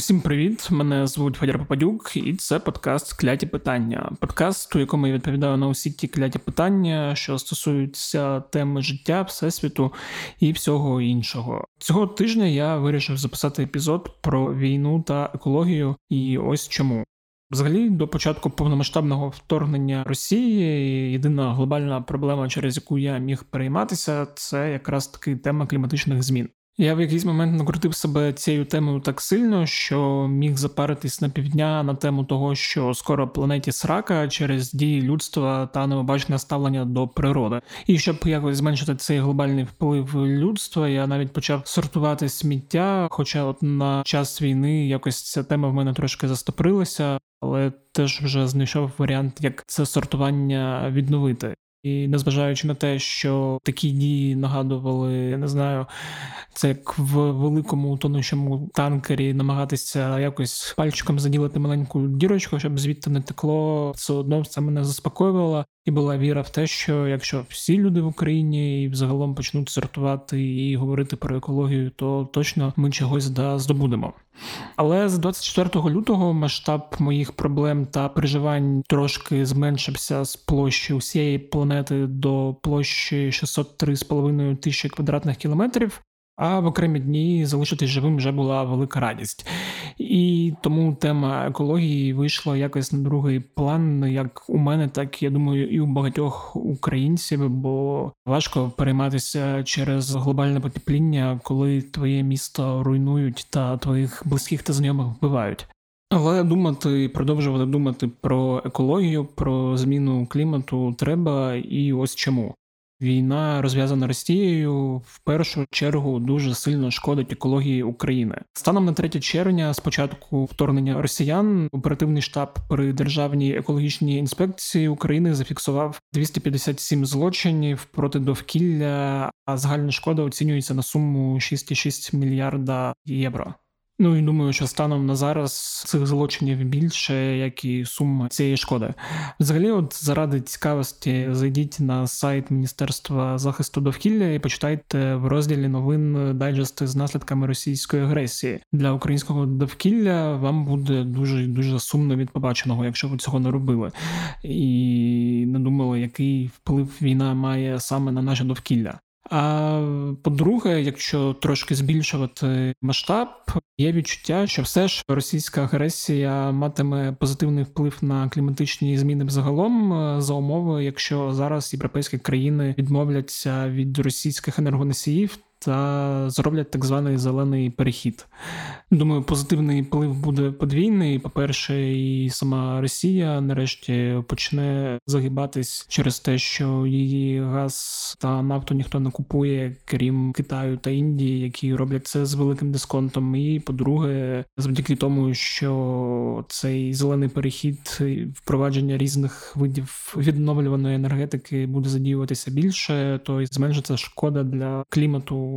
Усім привіт! Мене звуть Федір Попадюк, і це подкаст Кляті питання. Подкаст, у якому я відповідаю на усі ті кляті питання, що стосуються теми життя, всесвіту і всього іншого. Цього тижня я вирішив записати епізод про війну та екологію, і ось чому. Взагалі, до початку повномасштабного вторгнення Росії єдина глобальна проблема, через яку я міг перейматися, це якраз таки тема кліматичних змін. Я в якийсь момент накрутив себе цією темою так сильно, що міг запаритись на півдня на тему того, що скоро планеті срака через дії людства та необачне ставлення до природи. І щоб якось зменшити цей глобальний вплив людства, я навіть почав сортувати сміття. Хоча, от на час війни якось ця тема в мене трошки застоприлася, але теж вже знайшов варіант, як це сортування відновити. І незважаючи на те, що такі дії нагадували, я не знаю, це як в великому тонущому танкері намагатися якось пальчиком заділити маленьку дірочку, щоб звідти не текло, все одно це мене заспокоювало. І була віра в те, що якщо всі люди в Україні і взагалом почнуть сортувати і говорити про екологію, то точно ми чогось да здобудемо. Але з 24 лютого масштаб моїх проблем та переживань трошки зменшився з площі усієї планети до площі 603,5 тисячі квадратних кілометрів а в окремі дні залишитись живим вже була велика радість. І тому тема екології вийшла якось на другий план, як у мене, так я думаю, і у багатьох українців, бо важко перейматися через глобальне потепління, коли твоє місто руйнують та твоїх близьких та знайомих вбивають. Але думати, продовжувати думати про екологію, про зміну клімату треба, і ось чому. Війна розв'язана Росією в першу чергу дуже сильно шкодить екології України. Станом на 3 червня, з початку вторгнення росіян, оперативний штаб при державній екологічній інспекції України зафіксував 257 злочинів проти довкілля, а загальна шкода оцінюється на суму 6,6 мільярда євро. Ну і думаю, що станом на зараз цих злочинів більше, як і сума цієї шкоди. Взагалі, от заради цікавості, зайдіть на сайт Міністерства захисту довкілля і почитайте в розділі новин дайджести з наслідками російської агресії для українського довкілля. Вам буде дуже дуже сумно від побаченого, якщо ви цього не робили, і не думали, який вплив війна має саме на наше довкілля. А по-друге, якщо трошки збільшувати масштаб, є відчуття, що все ж російська агресія матиме позитивний вплив на кліматичні зміни взагалом е, за умови, якщо зараз європейські країни відмовляться від російських енергоносіїв та зроблять так званий зелений перехід. Думаю, позитивний вплив буде подвійний. По-перше, і сама Росія нарешті почне загибатись через те, що її газ та нафту ніхто не купує, крім Китаю та Індії, які роблять це з великим дисконтом. І по-друге, завдяки тому, що цей зелений перехід впровадження різних видів відновлюваної енергетики буде задіюватися більше, то й зменшиться шкода для клімату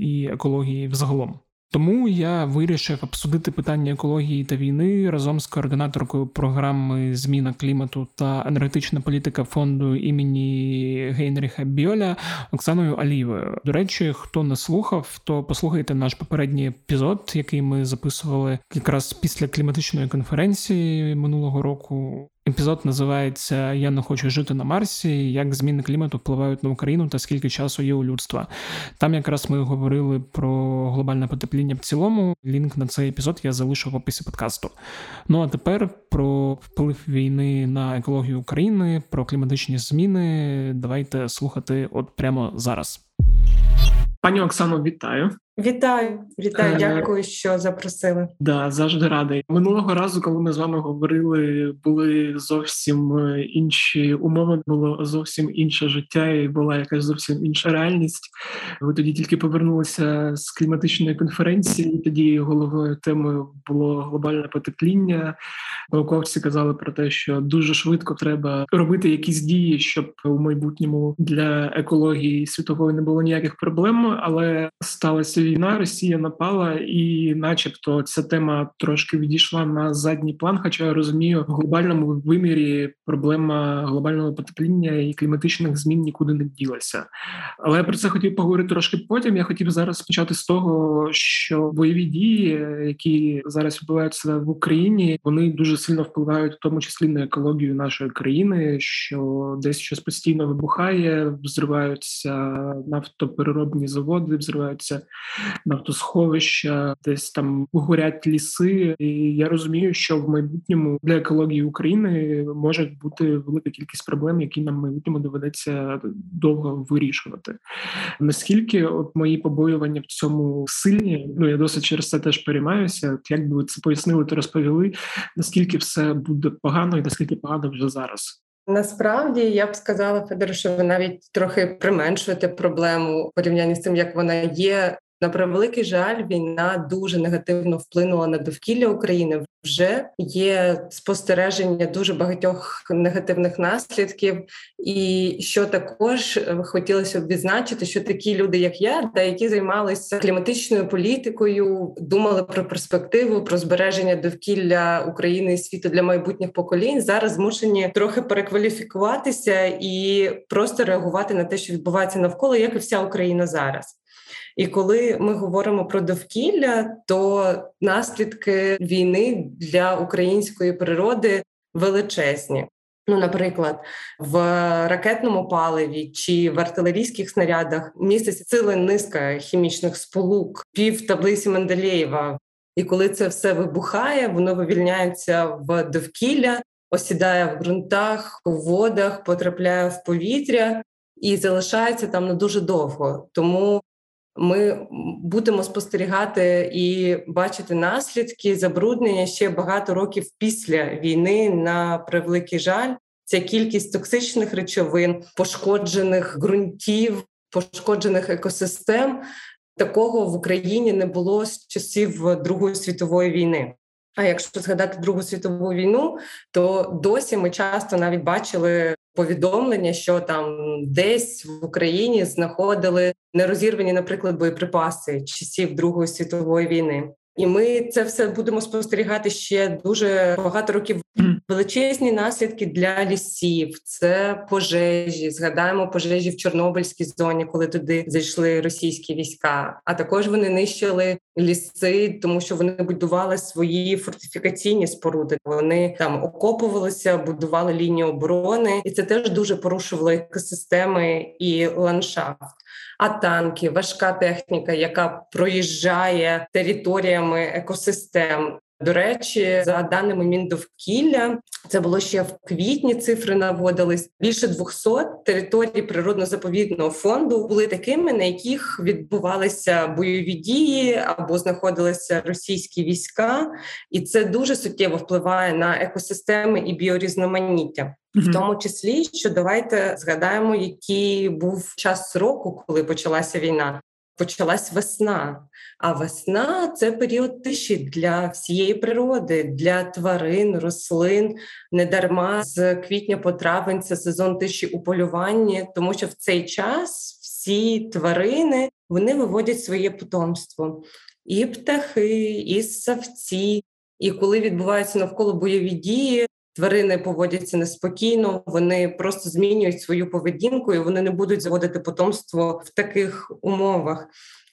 і екології взагалом. Тому я вирішив обсудити питання екології та війни разом з координаторкою програми Зміна клімату та енергетична політика фонду імені Гейнріха Біоля Оксаною Алівою. До речі, хто не слухав, то послухайте наш попередній епізод, який ми записували якраз після кліматичної конференції минулого року. Епізод називається Я не хочу жити на Марсі. Як зміни клімату впливають на Україну та скільки часу є у людства. Там якраз ми говорили про глобальне потепління в цілому. Лінк на цей епізод я залишу в описі подкасту. Ну а тепер про вплив війни на екологію України, про кліматичні зміни. Давайте слухати от прямо зараз. Пані Оксано, вітаю. Вітаю, вітаю, е, дякую, що запросили. Да, завжди радий. Минулого разу, коли ми з вами говорили, були зовсім е, інші умови, було зовсім інше життя, і була якась зовсім інша реальність. Ви тоді тільки повернулися з кліматичної конференції. і Тоді головною темою було глобальне потепління. Науковці казали про те, що дуже швидко треба робити якісь дії, щоб у майбутньому для екології світової не було ніяких проблем, але сталася почалася війна, Росія напала, і, начебто, ця тема трошки відійшла на задній план. Хоча я розумію, в глобальному вимірі проблема глобального потепління і кліматичних змін нікуди не ділася. Але я про це хотів поговорити трошки потім. Я хотів зараз почати з того, що бойові дії, які зараз відбуваються в Україні, вони дуже сильно впливають, в тому числі на екологію нашої країни, що десь щось постійно вибухає, взриваються нафтопереробні заводи, взриваються нафтосховища, десь там горять ліси. І я розумію, що в майбутньому для екології України може бути велика кількість проблем, які нам в майбутньому доведеться довго вирішувати. Наскільки от мої побоювання в цьому сильні? Ну я досить через це теж переймаюся. От Як би це пояснили, то розповіли, наскільки все буде погано, і наскільки погано вже зараз. Насправді я б сказала, Федору, що ви навіть трохи применшуєте проблему в порівнянні з тим, як вона є. На превеликий жаль, війна дуже негативно вплинула на довкілля України. Вже є спостереження дуже багатьох негативних наслідків, і що також хотілося б відзначити, що такі люди, як я, та які займалися кліматичною політикою, думали про перспективу, про збереження довкілля України і світу для майбутніх поколінь, зараз змушені трохи перекваліфікуватися і просто реагувати на те, що відбувається навколо, як і вся Україна зараз. І коли ми говоримо про довкілля, то наслідки війни для української природи величезні. Ну, наприклад, в ракетному паливі чи в артилерійських снарядах міститься ціла низка хімічних сполук, пів таблиці Менделєєва. І коли це все вибухає, воно вивільняється в довкілля, осідає в ґрунтах, у водах, потрапляє в повітря і залишається там на дуже довго. Тому ми будемо спостерігати і бачити наслідки забруднення ще багато років після війни. На превеликий жаль, ця кількість токсичних речовин, пошкоджених ґрунтів, пошкоджених екосистем. Такого в Україні не було з часів Другої світової війни. А якщо згадати Другу світову війну, то досі ми часто навіть бачили повідомлення, що там десь в Україні знаходили нерозірвані, наприклад, боєприпаси часів Другої світової війни. І ми це все будемо спостерігати ще дуже багато років. Величезні наслідки для лісів, це пожежі. Згадаємо пожежі в Чорнобильській зоні, коли туди зайшли російські війська. А також вони нищили ліси, тому що вони будували свої фортифікаційні споруди. Вони там окопувалися, будували лінію оборони, і це теж дуже порушувало екосистеми і ландшафт а танки, важка техніка, яка проїжджає територіями екосистем. До речі, за даними міндовкілля, це було ще в квітні. Цифри наводились. Більше 200 територій природно-заповідного фонду були такими, на яких відбувалися бойові дії або знаходилися російські війська, і це дуже суттєво впливає на екосистеми і біорізноманіття. В тому числі, що давайте згадаємо, який був час року, коли почалася війна. Почалась весна, а весна це період тиші для всієї природи, для тварин, рослин. Недарма з квітня по травень це сезон тиші у полюванні, тому що в цей час всі тварини вони виводять своє потомство, і птахи, і савці. І коли відбуваються навколо бойові дії, тварини поводяться неспокійно, вони просто змінюють свою поведінку і вони не будуть заводити потомство в таких умовах.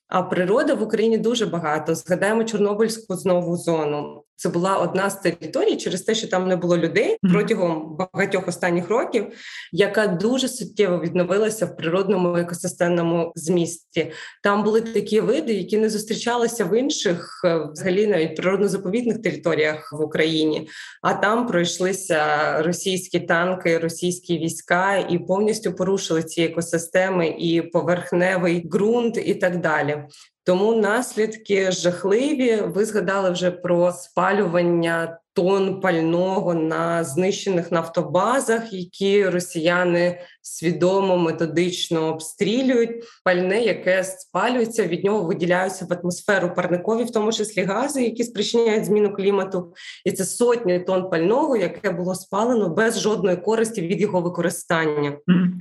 А природа в Україні дуже багато. Згадаємо Чорнобильську знову зону. Це була одна з територій через те, що там не було людей протягом багатьох останніх років, яка дуже суттєво відновилася в природному екосистемному змісті. Там були такі види, які не зустрічалися в інших, е, взагалі навіть природно-заповідних територіях в Україні. А там пройшлися російські танки, російські війська і повністю порушили ці екосистеми і поверхневий ґрунт, і так далі. Тому наслідки жахливі. Ви згадали вже про спалювання тонн пального на знищених нафтобазах, які росіяни свідомо методично обстрілюють. Пальне, яке спалюється, від нього виділяються в атмосферу парникові, в тому числі гази, які спричиняють зміну клімату, і це сотні тонн пального, яке було спалено без жодної користі від його використання,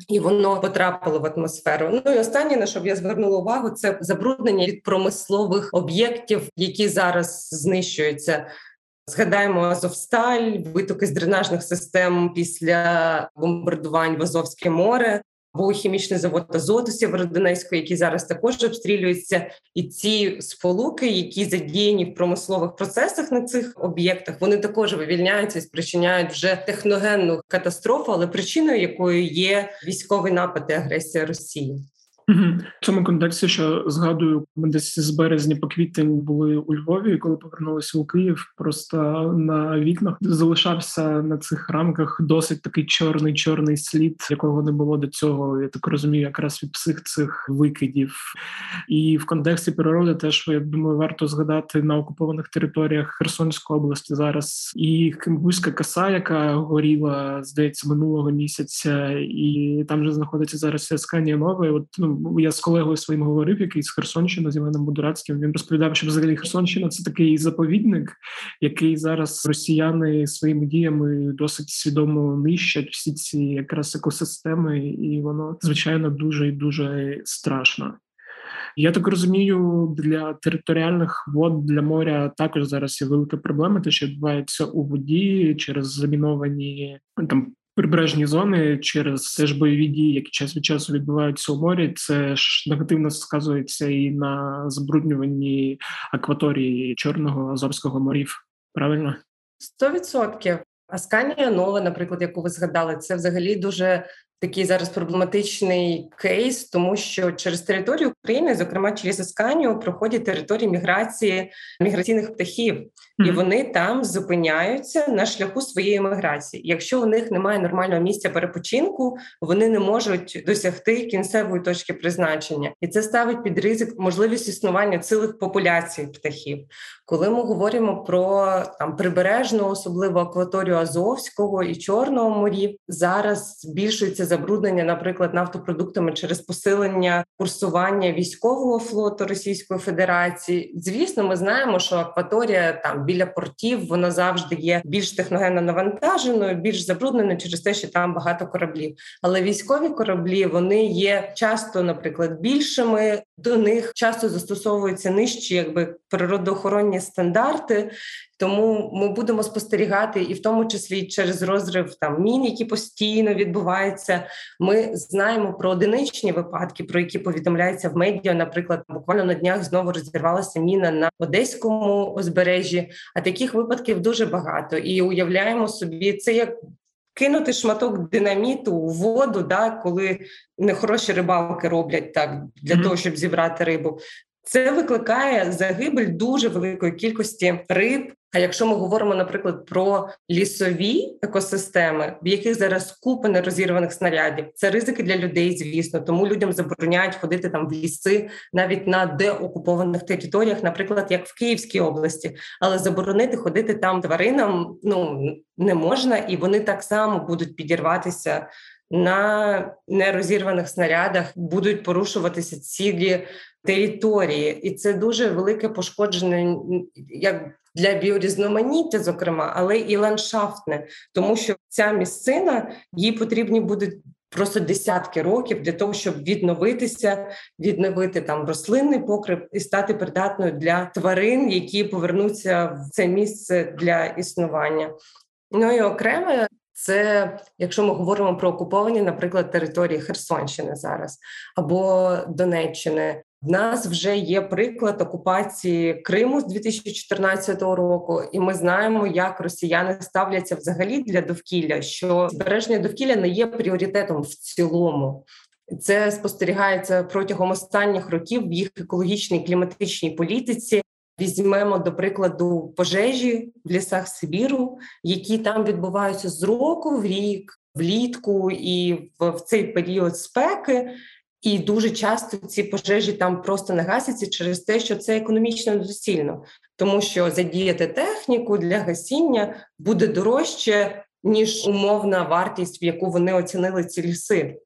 і воно потрапило в атмосферу. Ну і останнє на що б я звернула увагу, це забруднення від промислових об'єктів, які зараз знищуються. Згадаємо Азовсталь, витоки з дренажних систем після бомбардувань в Азовське море, був хімічний завод Азоту Сєвєродонецьку, який зараз також обстрілюється, і ці сполуки, які задіяні в промислових процесах на цих об'єктах, вони також вивільняються і спричиняють вже техногенну катастрофу, але причиною якої є військовий напад і агресія Росії. В цьому контексті, що згадую, ми десь з березня по квітень були у Львові, коли повернулися у Київ, просто на вікнах залишався на цих рамках досить такий чорний чорний слід, якого не було до цього. Я так розумію, якраз від всіх цих викидів. І в контексті природи теж я думаю, варто згадати на окупованих територіях Херсонської області зараз і Кимбузька коса, яка горіла здається минулого місяця, і там же знаходиться зараз Сканія Нова. От ну я з колегою своїм говорив, який з Херсонщини, з Євгеном Будурацьким. Він розповідав, що взагалі Херсонщина це такий заповідник, який зараз росіяни своїми діями досить свідомо нищать всі ці якраз екосистеми, і воно звичайно дуже і дуже страшно. Я так розумію, для територіальних вод для моря також зараз є велика проблема, те, що відбувається у воді через заміновані там прибережні зони через теж бойові дії, які час від часу відбуваються у морі, це ж негативно сказується і на забруднюванні акваторії Чорного Азовського морів. Правильно? Сто відсотків. Асканія нова, наприклад, яку ви згадали, це взагалі дуже такий зараз проблематичний кейс, тому що через територію України, зокрема через Асканію, проходять території міграції міграційних птахів, mm-hmm. і вони там зупиняються на шляху своєї міграції. Якщо у них немає нормального місця перепочинку, вони не можуть досягти кінцевої точки призначення, і це ставить під ризик можливість існування цілих популяцій птахів. Коли ми говоримо про там прибережну, особливо акваторію Азовського і Чорного морів, зараз збільшується забруднення, наприклад, нафтопродуктами через посилення курсування військового флоту Російської Федерації. Звісно, ми знаємо, що акваторія там біля портів вона завжди є більш техногенно навантаженою, більш забрудненою через те, що там багато кораблів. Але військові кораблі вони є часто, наприклад, більшими. До них часто застосовуються нижчі, якби природоохоронні стандарти. Тому ми будемо спостерігати, і в тому числі через розрив там мін, які постійно відбуваються. Ми знаємо про одиничні випадки, про які повідомляються в медіа. Наприклад, буквально на днях знову розірвалася міна на одеському узбережжі. А таких випадків дуже багато. І уявляємо собі, це як кинути шматок динаміту у воду, да, коли нехороші рибалки роблять так для mm-hmm. того, щоб зібрати рибу. Це викликає загибель дуже великої кількості риб. А якщо ми говоримо, наприклад, про лісові екосистеми, в яких зараз купа нерозірваних снарядів, це ризики для людей, звісно, тому людям забороняють ходити там в ліси, навіть на деокупованих територіях, наприклад, як в Київській області, але заборонити ходити там тваринам ну не можна, і вони так само будуть підірватися. На нерозірваних снарядах будуть порушуватися цілі території, і це дуже велике пошкодження як для біорізноманіття, зокрема, але і ландшафтне, тому що ця місцина їй потрібні будуть. Просто десятки років для того, щоб відновитися, відновити там рослинний покрив і стати придатною для тварин, які повернуться в це місце для існування. Ну і окреме, це якщо ми говоримо про окуповані, наприклад, території Херсонщини зараз або Донеччини, в нас вже є приклад окупації Криму з 2014 року, і ми знаємо, як росіяни ставляться взагалі для довкілля, що збереження довкілля не є пріоритетом в цілому. Це спостерігається протягом останніх років в їх екологічній кліматичній політиці. Візьмемо до прикладу пожежі в лісах Сибіру, які там відбуваються з року в рік, влітку і в цей період спеки. І дуже часто ці пожежі там просто не гасяться через те, що це економічно недоцільно. тому що задіяти техніку для гасіння буде дорожче ніж умовна вартість, в яку вони оцінили ці ліси.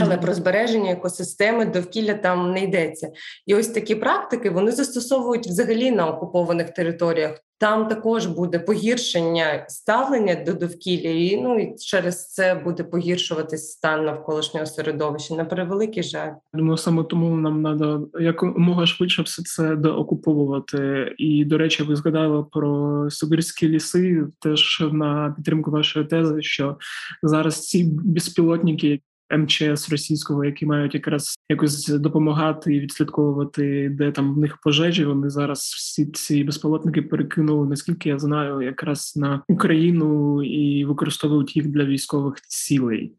Але про збереження екосистеми довкілля там не йдеться, і ось такі практики вони застосовують взагалі на окупованих територіях. Там також буде погіршення ставлення до довкілля, і ну і через це буде погіршуватись стан навколишнього середовища. На превеликий жаль. Думаю, саме тому нам треба якомога швидше все це доокуповувати. І до речі, ви згадали про Сибирські ліси, теж на підтримку вашої тези, що зараз ці безпілотники, МЧС російського, які мають якраз якось допомагати і відслідковувати, де там в них пожежі. Вони зараз всі ці безпілотники перекинули, наскільки я знаю, якраз на Україну і використовують їх для військових цілей.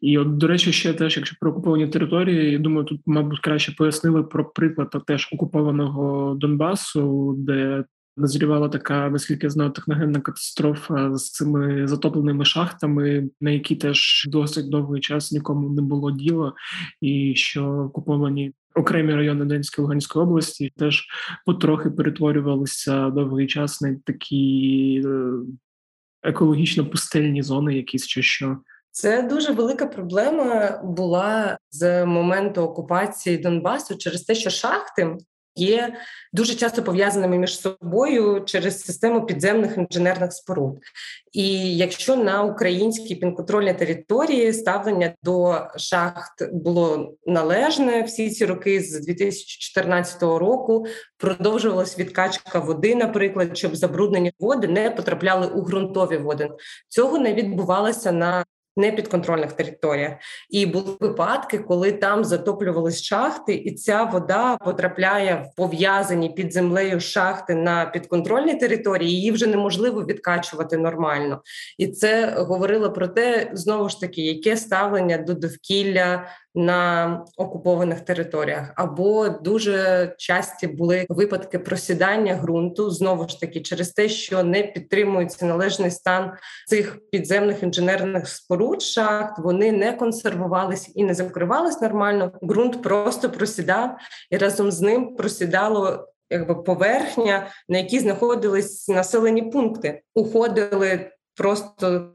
І от до речі, ще теж, якщо про окуповані території, я думаю, тут мабуть краще пояснили про приклад теж окупованого Донбасу, де назрівала така, наскільки я знаю, техногенна катастрофа з цими затопленими шахтами, на які теж досить довгий час нікому не було діла, і що окуповані. Окремі райони Донецької Луганської області теж потрохи перетворювалися довгий час на такі е, екологічно пустельні зони, якісь чи що. Це дуже велика проблема була з моменту окупації Донбасу через те, що шахти є дуже часто пов'язаними між собою через систему підземних інженерних споруд. І якщо на українській підконтрольній території ставлення до шахт було належне всі ці роки з 2014 року, продовжувалась відкачка води, наприклад, щоб забруднені води не потрапляли у ґрунтові води. Цього не відбувалося на непідконтрольних територіях. І були випадки, коли там затоплювались шахти, і ця вода потрапляє в пов'язані під землею шахти на підконтрольні території. Її вже неможливо відкачувати нормально. І це говорило про те, знову ж таки, яке ставлення до довкілля на окупованих територіях, або дуже часті були випадки просідання ґрунту знову ж таки через те, що не підтримується належний стан цих підземних інженерних споруд шахт. Вони не консервувались і не закривались нормально. Ґрунт просто просідав, і разом з ним просідало. Якби поверхня, на якій знаходились населені пункти, уходили просто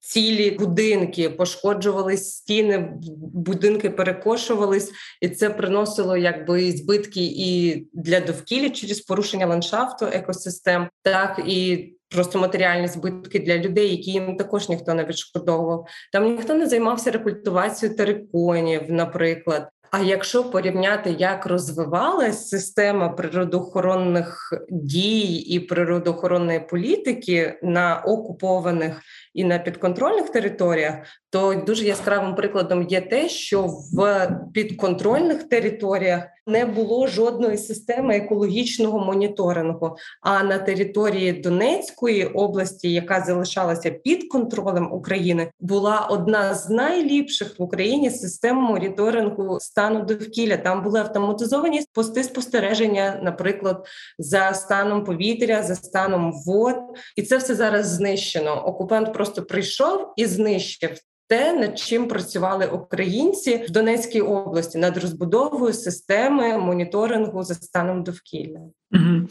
цілі будинки, пошкоджувались стіни, будинки перекошувались, і це приносило якби збитки і для довкілля через порушення ландшафту екосистем, так і. Просто матеріальні збитки для людей, які їм також ніхто не відшкодовував. Там ніхто не займався рекультивацією териконів, наприклад. А якщо порівняти, як розвивалась система природоохоронних дій і природоохоронної політики на окупованих і на підконтрольних територіях, то дуже яскравим прикладом є те, що в підконтрольних територіях не було жодної системи екологічного моніторингу. А на території Донецької області, яка залишалася під контролем України, була одна з найліпших в Україні систем моніторингу стану довкілля. Там були автоматизовані пости спостереження, наприклад, за станом повітря, за станом вод, і це все зараз знищено. Окупант просто прийшов і знищив те, над чим працювали українці в Донецькій області над розбудовою системи моніторингу за станом довкілля. Угу.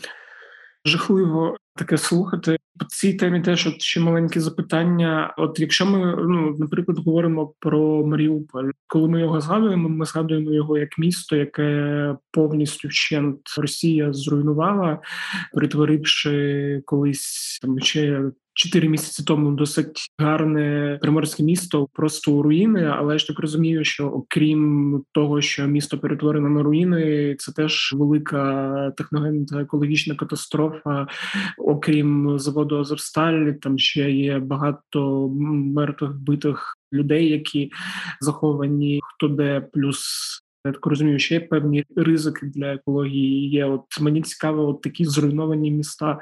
Жахливо таке слухати по цій темі. Теж от ще маленьке запитання. От якщо ми ну наприклад говоримо про Маріуполь, коли ми його згадуємо, ми згадуємо його як місто, яке повністю вщент Росія зруйнувала, перетворивши колись там ще чотири місяці тому досить гарне приморське місто, просто у руїни. Але ж так розумію, що окрім того, що місто перетворено на руїни, це теж велика техногенна та екологічна катастрофа. Окрім заводу Азовсталь, там ще є багато мертвих битих людей, які заховані хто де плюс я так розумію, ще є певні ризики для екології. Є от мені цікаво, от такі зруйновані міста,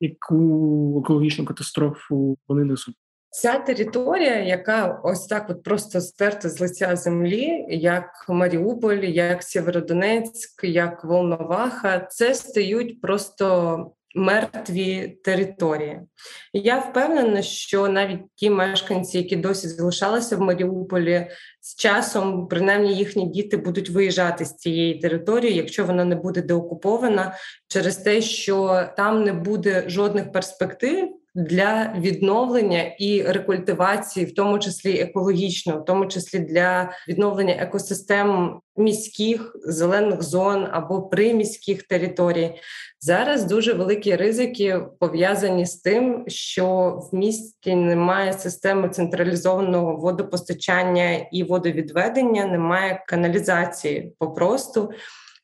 яку екологічну катастрофу вони несуть. Ця територія, яка ось так от просто стерта з лиця землі, як Маріуполь, як Сєвєродонецьк, як Волноваха, це стають просто мертві території. Я впевнена, що навіть ті мешканці, які досі залишалися в Маріуполі, з часом, принаймні, їхні діти будуть виїжджати з цієї території, якщо вона не буде деокупована, через те, що там не буде жодних перспектив для відновлення і рекультивації, в тому числі екологічно, в тому числі для відновлення екосистем міських зелених зон або приміських територій. Зараз дуже великі ризики пов'язані з тим, що в місті немає системи централізованого водопостачання і водовідведення, немає каналізації попросту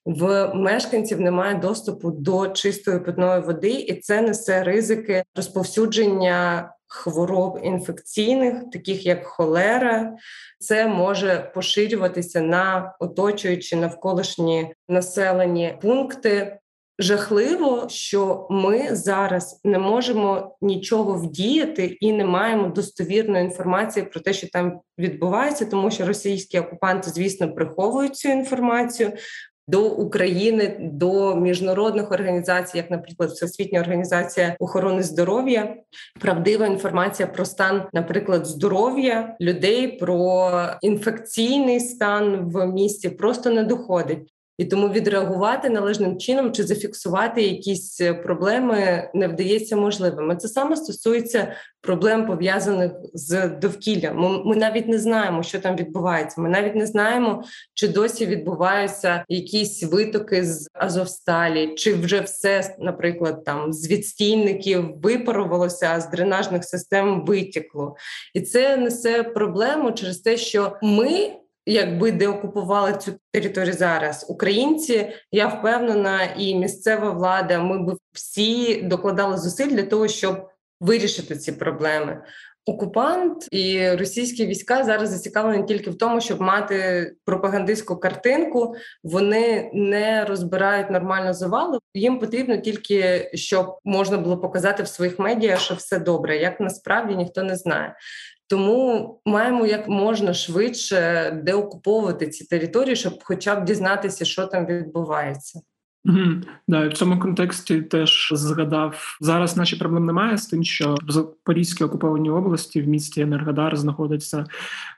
в мешканців немає доступу до чистої питної води, і це несе ризики розповсюдження хвороб інфекційних, таких як холера. Це може поширюватися на оточуючі навколишні населені пункти. Жахливо, що ми зараз не можемо нічого вдіяти і не маємо достовірної інформації про те, що там відбувається, тому що російські окупанти, звісно, приховують цю інформацію до України, до міжнародних організацій, як, наприклад, Всесвітня організація охорони здоров'я, правдива інформація про стан, наприклад, здоров'я людей, про інфекційний стан в місті просто не доходить і тому відреагувати належним чином чи зафіксувати якісь е, проблеми не вдається можливим. Це саме стосується проблем пов'язаних з довкіллям. Ми, ми навіть не знаємо, що там відбувається. Ми навіть не знаємо, чи досі відбуваються якісь витоки з Азовсталі, чи вже все, наприклад, там з відстійників випарувалося, а з дренажних систем витікло, і це несе проблему через те, що ми якби деокупували цю територію зараз. Українці, я впевнена, і місцева влада. Ми б всі докладали зусиль для того, щоб вирішити ці проблеми. Окупант і російські війська зараз зацікавлені тільки в тому, щоб мати пропагандистську картинку. Вони не розбирають нормально завалу. Їм потрібно тільки щоб можна було показати в своїх медіа, що все добре. Як насправді ніхто не знає. Тому маємо як можна швидше деокуповувати ці території, щоб хоча б дізнатися, що там відбувається. Mm-hmm. Да, в цьому контексті теж згадав зараз. Наші проблем немає з тим, що в Запорізькій окупованій області в місті Енергодар знаходиться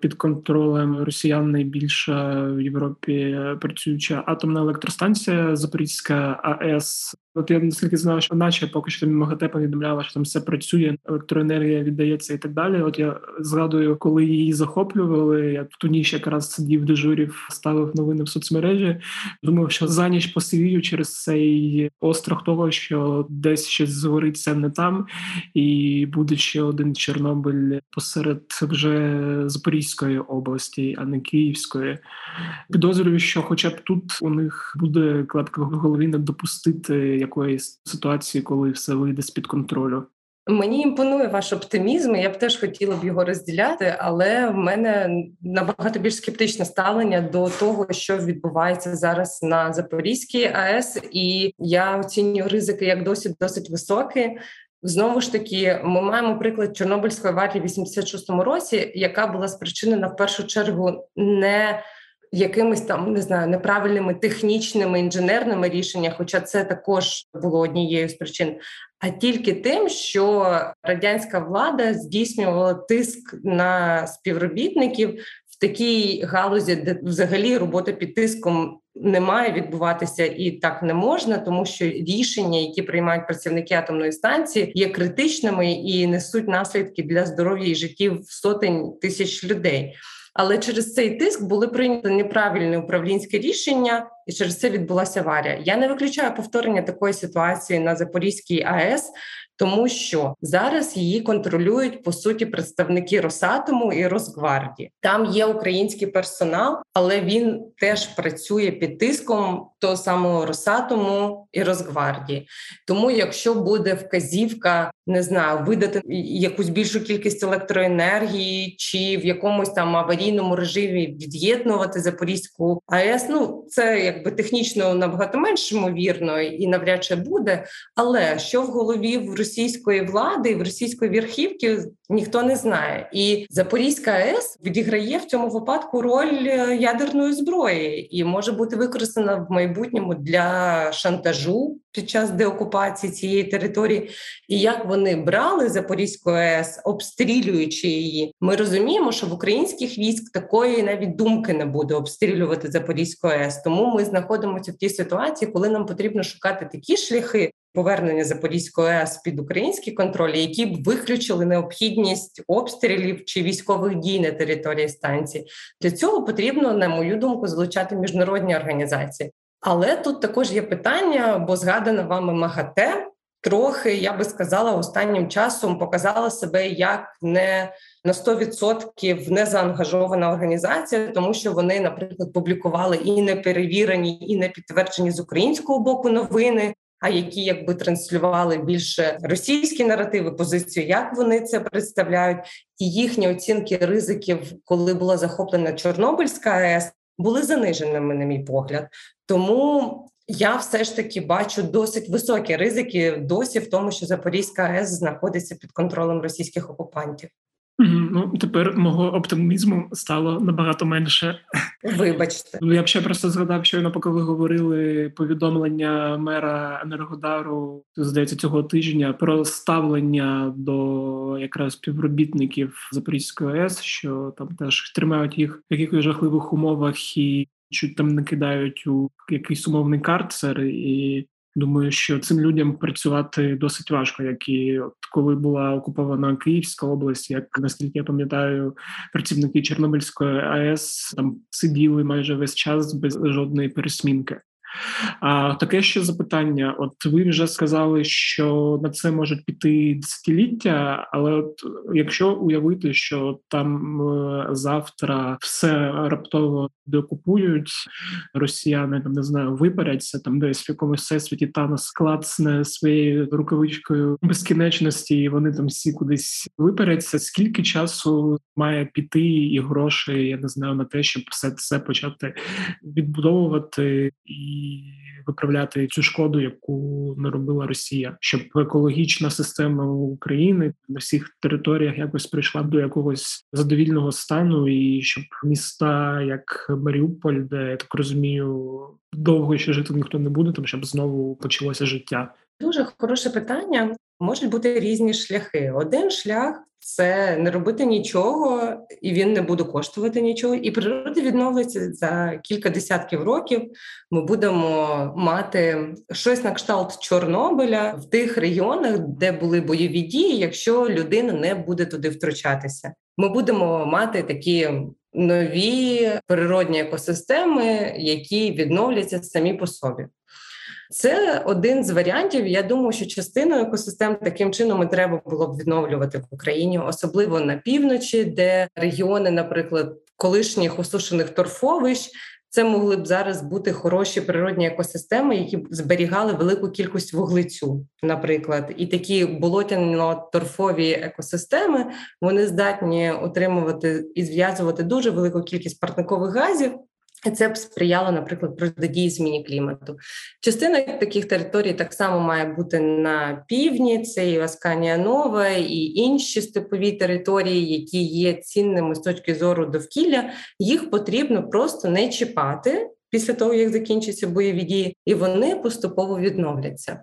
під контролем росіян найбільша в Європі працююча атомна електростанція Запорізька АЕС. От я наскільки знав, що наче поки що МАГАТЕ повідомляла, що там все працює, електроенергія віддається і так далі. От я згадую, коли її захоплювали. Я в ту ніч якраз сидів дежурів, ставив новини в соцмережі. Думав, що за ніч посивію через цей острах того, що десь щось згориться не там, і буде ще один Чорнобиль посеред вже Запорізької області, а не Київської. Підозрюю, що, хоча б тут у них буде клепка в голові не допустити якоїсь ситуації, коли все вийде з під контролю. Мені імпонує ваш оптимізм. Я б теж хотіла б його розділяти, але в мене набагато більш скептичне ставлення до того, що відбувається зараз на Запорізькій АЕС, і я оцінюю ризики як досить досить високі. Знову ж таки, ми маємо приклад Чорнобильської аварії в 86-му році, яка була спричинена в першу чергу не якимись там не знаю неправильними технічними інженерними рішеннями, хоча це також було однією з причин, а тільки тим, що радянська влада здійснювала тиск на співробітників в такій галузі, де взагалі робота під тиском не має відбуватися і так не можна, тому що рішення, які приймають працівники атомної станції, є критичними і несуть наслідки для здоров'я і життів сотень тисяч людей. Але через цей тиск були прийняті неправильні управлінські рішення, і через це відбулася аварія. Я не виключаю повторення такої ситуації на Запорізькій АЕС, тому що зараз її контролюють по суті представники Росатому і Росгвардії. Там є український персонал, але він теж працює під тиском того самого Росатому і Росгвардії. Тому, якщо буде вказівка, не знаю, видати якусь більшу кількість електроенергії, чи в якомусь там аварійному режимі від'єднувати Запорізьку АЕС, ну це якби технічно набагато менш ймовірно і навряд чи буде. Але що в голові в російської влади, в російської верхівки ніхто не знає. І Запорізька АЕС відіграє в цьому випадку роль е, ядерної зброї і може бути використана в майбутньому для шантажу під час деокупації цієї території. І як вони брали Запорізьку АЕС, обстрілюючи її, ми розуміємо, що в українських військ такої навіть думки не буде обстрілювати Запорізьку АЕС. Тому ми знаходимося в тій ситуації, коли нам потрібно шукати такі шляхи повернення Запорізької АЕС під український контроль, які б виключили необхідність обстрілів чи військових дій на території станції. Для цього потрібно, на мою думку, залучати міжнародні організації. Але тут також є питання, бо згадана вами МАГАТЕ. Трохи я би сказала, останнім часом показала себе як не на 100% не заангажована організація, тому що вони, наприклад, публікували і не перевірені, і не підтверджені з українського боку новини а які якби транслювали більше російські наративи, позицію, як вони це представляють, і їхні оцінки ризиків, коли була захоплена Чорнобильська АЕС, були заниженими, на мій погляд. Тому я все ж таки бачу досить високі ризики досі в тому, що Запорізька АЕС знаходиться під контролем російських окупантів. Ну тепер мого оптимізму стало набагато менше. Вибачте, ну я б ще просто згадав, щойно поки ви говорили повідомлення мера Енергодару здається цього тижня про ставлення до якраз співробітників Запорізької АЕС, що там теж тримають їх в якихось жахливих умовах і чуть там не кидають у якийсь умовний карцер і Думаю, що цим людям працювати досить важко, як і от коли була окупована Київська область, як наскільки я пам'ятаю, працівники Чорнобильської АЕС там сиділи майже весь час без жодної пересмінки. А таке ще запитання: от ви вже сказали, що на це можуть піти десятиліття, але от якщо уявити, що там е, завтра все раптово деокупують, росіяни там не знаю, випаряться там, десь в якомусь всесвіті Танос клацне своєю рукавичкою безкінечності, і вони там всі кудись випаряться. Скільки часу має піти і грошей, я не знаю, на те, щоб все це почати відбудовувати і виправляти цю шкоду, яку наробила Росія, щоб екологічна система України на всіх територіях якось прийшла до якогось задовільного стану, і щоб міста, як Маріуполь, де я так розумію, довго ще жити ніхто не буде, там щоб знову почалося життя. Дуже хороше питання. Можуть бути різні шляхи. Один шлях це не робити нічого, і він не буде коштувати нічого. І природа відновиться за кілька десятків років. Ми будемо мати щось на кшталт Чорнобиля в тих регіонах, де були бойові дії, якщо людина не буде туди втручатися. Ми будемо мати такі. Нові природні екосистеми, які відновляться самі по собі. Це один з варіантів. Я думаю, що частину екосистем таким чином і треба було б відновлювати в Україні, особливо на півночі, де регіони, наприклад, колишніх осушених торфовищ. Це могли б зараз бути хороші природні екосистеми, які б зберігали велику кількість вуглецю, наприклад, і такі болотяно-торфові екосистеми вони здатні отримувати і зв'язувати дуже велику кількість парникових газів, це б сприяло, наприклад, протидії зміні клімату. Частина таких територій так само має бути на півдні, це і Асканія Нова, і інші степові території, які є цінними з точки зору довкілля. Їх потрібно просто не чіпати після того, як закінчаться бойові дії, і вони поступово відновляться.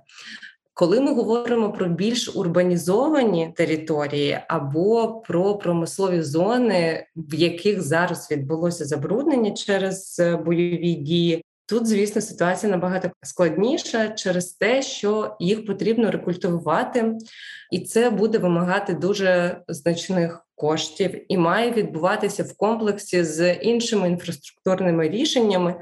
Коли ми говоримо про більш урбанізовані території або про промислові зони, в яких зараз відбулося забруднення через е, бойові дії, тут, звісно, ситуація набагато складніша через те, що їх потрібно рекультивувати, і це буде вимагати дуже значних коштів і має відбуватися в комплексі з іншими інфраструктурними рішеннями,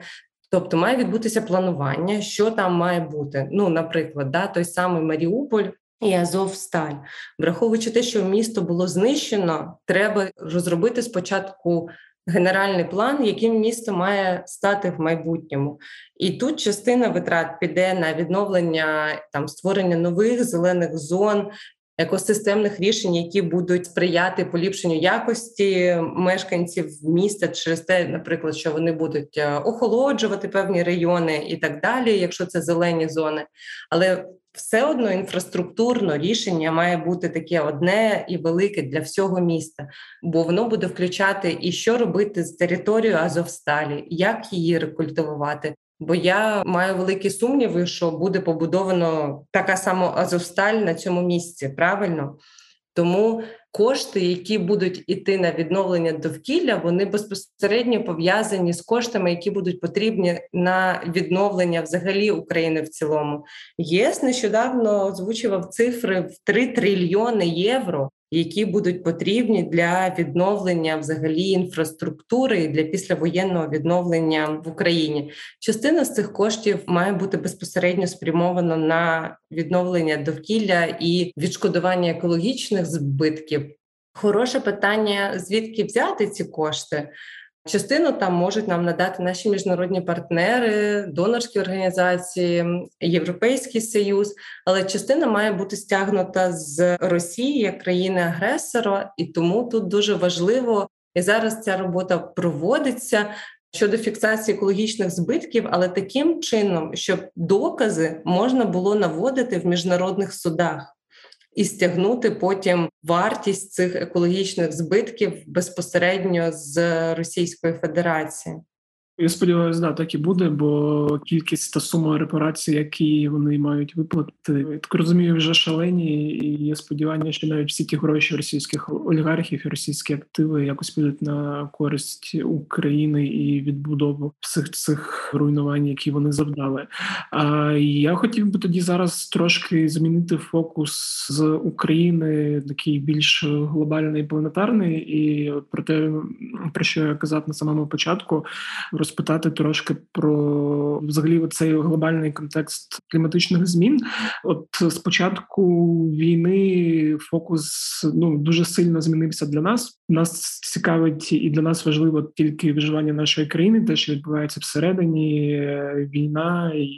Тобто має відбутися планування, що там має бути. Ну, наприклад, да, той самий Маріуполь і Азовсталь, враховуючи те, що місто було знищено, треба розробити спочатку генеральний план, яким місто має стати в майбутньому. І тут частина витрат піде на відновлення там створення нових зелених зон, екосистемних рішень, які будуть сприяти поліпшенню якості мешканців міста через те, наприклад, що вони будуть е, охолоджувати певні райони і так далі, якщо це зелені зони. Але все одно інфраструктурно рішення має бути таке одне і велике для всього міста, бо воно буде включати і що робити з територією Азовсталі, як її рекультивувати. Бо я маю великі сумніви, що буде побудовано така сама Азовсталь на цьому місці, правильно? Тому кошти, які будуть іти на відновлення довкілля, вони безпосередньо пов'язані з коштами, які будуть потрібні на відновлення взагалі України в цілому. ЄС нещодавно озвучував цифри в 3 трильйони євро які будуть потрібні для відновлення взагалі інфраструктури для післявоєнного відновлення в Україні. Частина з цих коштів має бути безпосередньо спрямована на відновлення довкілля і відшкодування екологічних збитків. Хороше питання: звідки взяти ці кошти? Частину там можуть нам надати наші міжнародні партнери, донорські організації, Європейський Союз, але частина має бути стягнута з Росії як країни-агресора, і тому тут дуже важливо і зараз ця робота проводиться. Щодо фіксації екологічних збитків, але таким чином, щоб докази можна було наводити в міжнародних судах і стягнути потім вартість цих екологічних збитків безпосередньо з Російської Федерації. Я сподіваюся, да, так і буде, бо кількість та сума репарацій, які вони мають виплатити, я так розумію, вже шалені, і є сподівання, що навіть всі ті гроші російських олігархів і російські активи якось підуть на користь України і відбудову всіх цих руйнувань, які вони завдали. А я хотів би тоді зараз трошки змінити фокус з України, такий більш глобальний планетарний, і про те, про що я казав на самому початку розпитати трошки про взагалі цей глобальний контекст кліматичних змін. От спочатку війни фокус ну дуже сильно змінився для нас. Нас цікавить і для нас важливо тільки виживання нашої країни, те, що відбувається всередині, е, війна і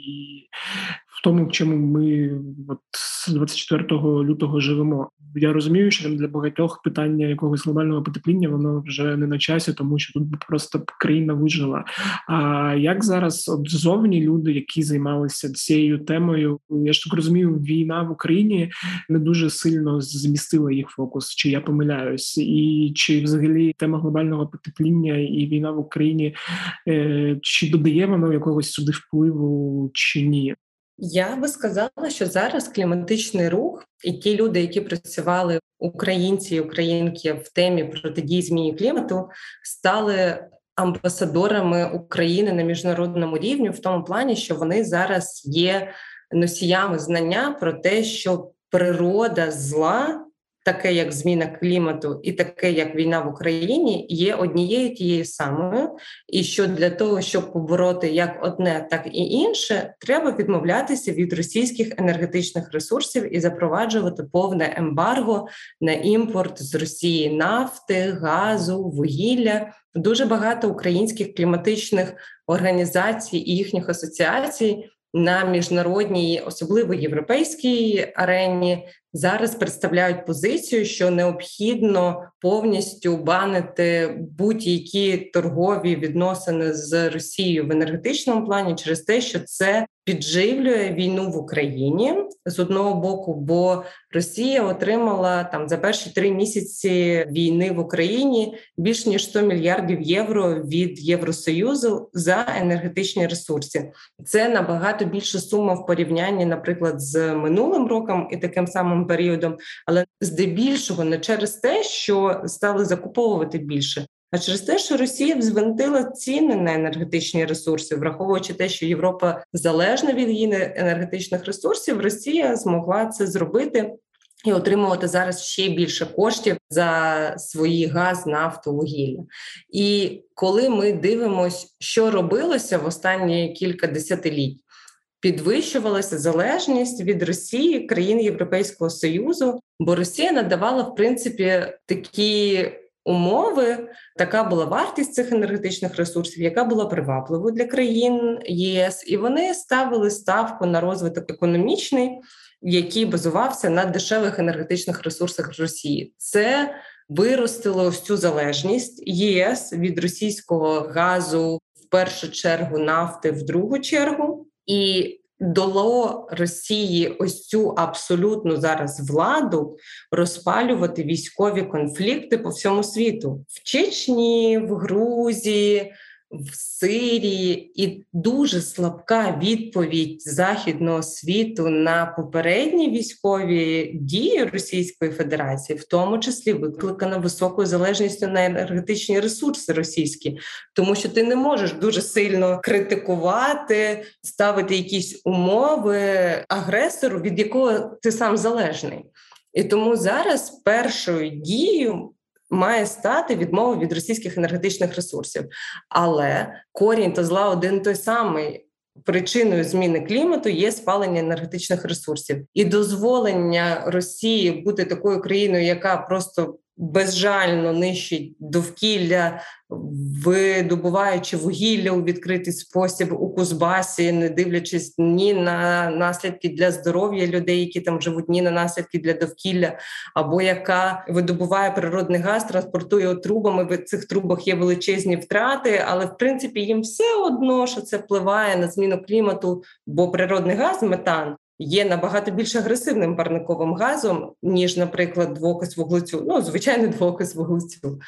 тому, в чому ми от з 24 лютого живемо. Я розумію, що для багатьох питання якогось глобального потепління воно вже не на часі, тому що тут просто країна вижила. А як зараз от зовні люди, які займалися цією темою, я ж так розумію, війна в Україні не дуже сильно змістила їх фокус, чи я помиляюсь, і чи взагалі тема глобального потепління і війна в Україні е, чи додає воно якогось сюди впливу, чи ні? Я би сказала, що зараз кліматичний рух і ті люди, які працювали українці і українки в темі протидії зміні клімату, стали амбасадорами України на міжнародному рівні, в тому плані, що вони зараз є носіями знання про те, що природа зла таке як зміна клімату, і таке як війна в Україні, є однією тією самою, і що для того, щоб побороти як одне, так і інше, треба відмовлятися від російських енергетичних ресурсів і запроваджувати повне ембарго на імпорт з Росії нафти, газу, вугілля. Дуже багато українських кліматичних організацій і їхніх асоціацій на міжнародній, особливо європейській арені, зараз представляють позицію, що необхідно повністю банити будь-які торгові відносини з Росією в енергетичному плані через те, що це підживлює війну в Україні з одного боку, бо Росія отримала там за перші три місяці війни в Україні більш ніж 100 мільярдів євро від Євросоюзу за енергетичні ресурси. Це набагато більша сума в порівнянні, наприклад, з минулим роком і таким самим періодом, але здебільшого не через те, що стали закуповувати більше, а через те, що Росія взвинтила ціни на енергетичні ресурси, враховуючи те, що Європа залежна від її енергетичних ресурсів, Росія змогла це зробити. І отримувати зараз ще більше коштів за свої газ, нафту, вугілля. І коли ми дивимося, що робилося в останні кілька десятиліть, підвищувалася залежність від Росії країн Європейського союзу, бо Росія надавала в принципі такі умови, така була вартість цих енергетичних ресурсів, яка була привабливою для країн ЄС, і вони ставили ставку на розвиток економічний, який базувався на дешевих енергетичних ресурсах Росії. Це виростило ось цю залежність ЄС від російського газу в першу чергу нафти, в другу чергу. І дало Росії ось цю абсолютну зараз владу розпалювати військові конфлікти по всьому світу. В Чечні, в Грузії в Сирії, і дуже слабка відповідь західного світу на попередні військові дії Російської Федерації, в тому числі викликана високою залежністю на енергетичні ресурси російські, тому що ти не можеш дуже сильно критикувати, ставити якісь умови агресору, від якого ти сам залежний. І тому зараз першою дією має стати відмова від російських енергетичних ресурсів, але корінь то зла один той самий. Причиною зміни клімату є спалення енергетичних ресурсів і дозволення Росії бути такою країною, яка просто безжально нищить довкілля, видобуваючи вугілля у відкритий спосіб у Кузбасі, не дивлячись ні на наслідки для здоров'я людей, які там живуть, ні на наслідки для довкілля, або яка видобуває природний газ, транспортує трубами. В цих трубах є величезні втрати, але в принципі їм все одно, що це впливає на зміну клімату, бо природний газ, метан є набагато більш агресивним парниковим газом, ніж, наприклад, двокис вуглецю, ну звичайно, двокис вуглецю.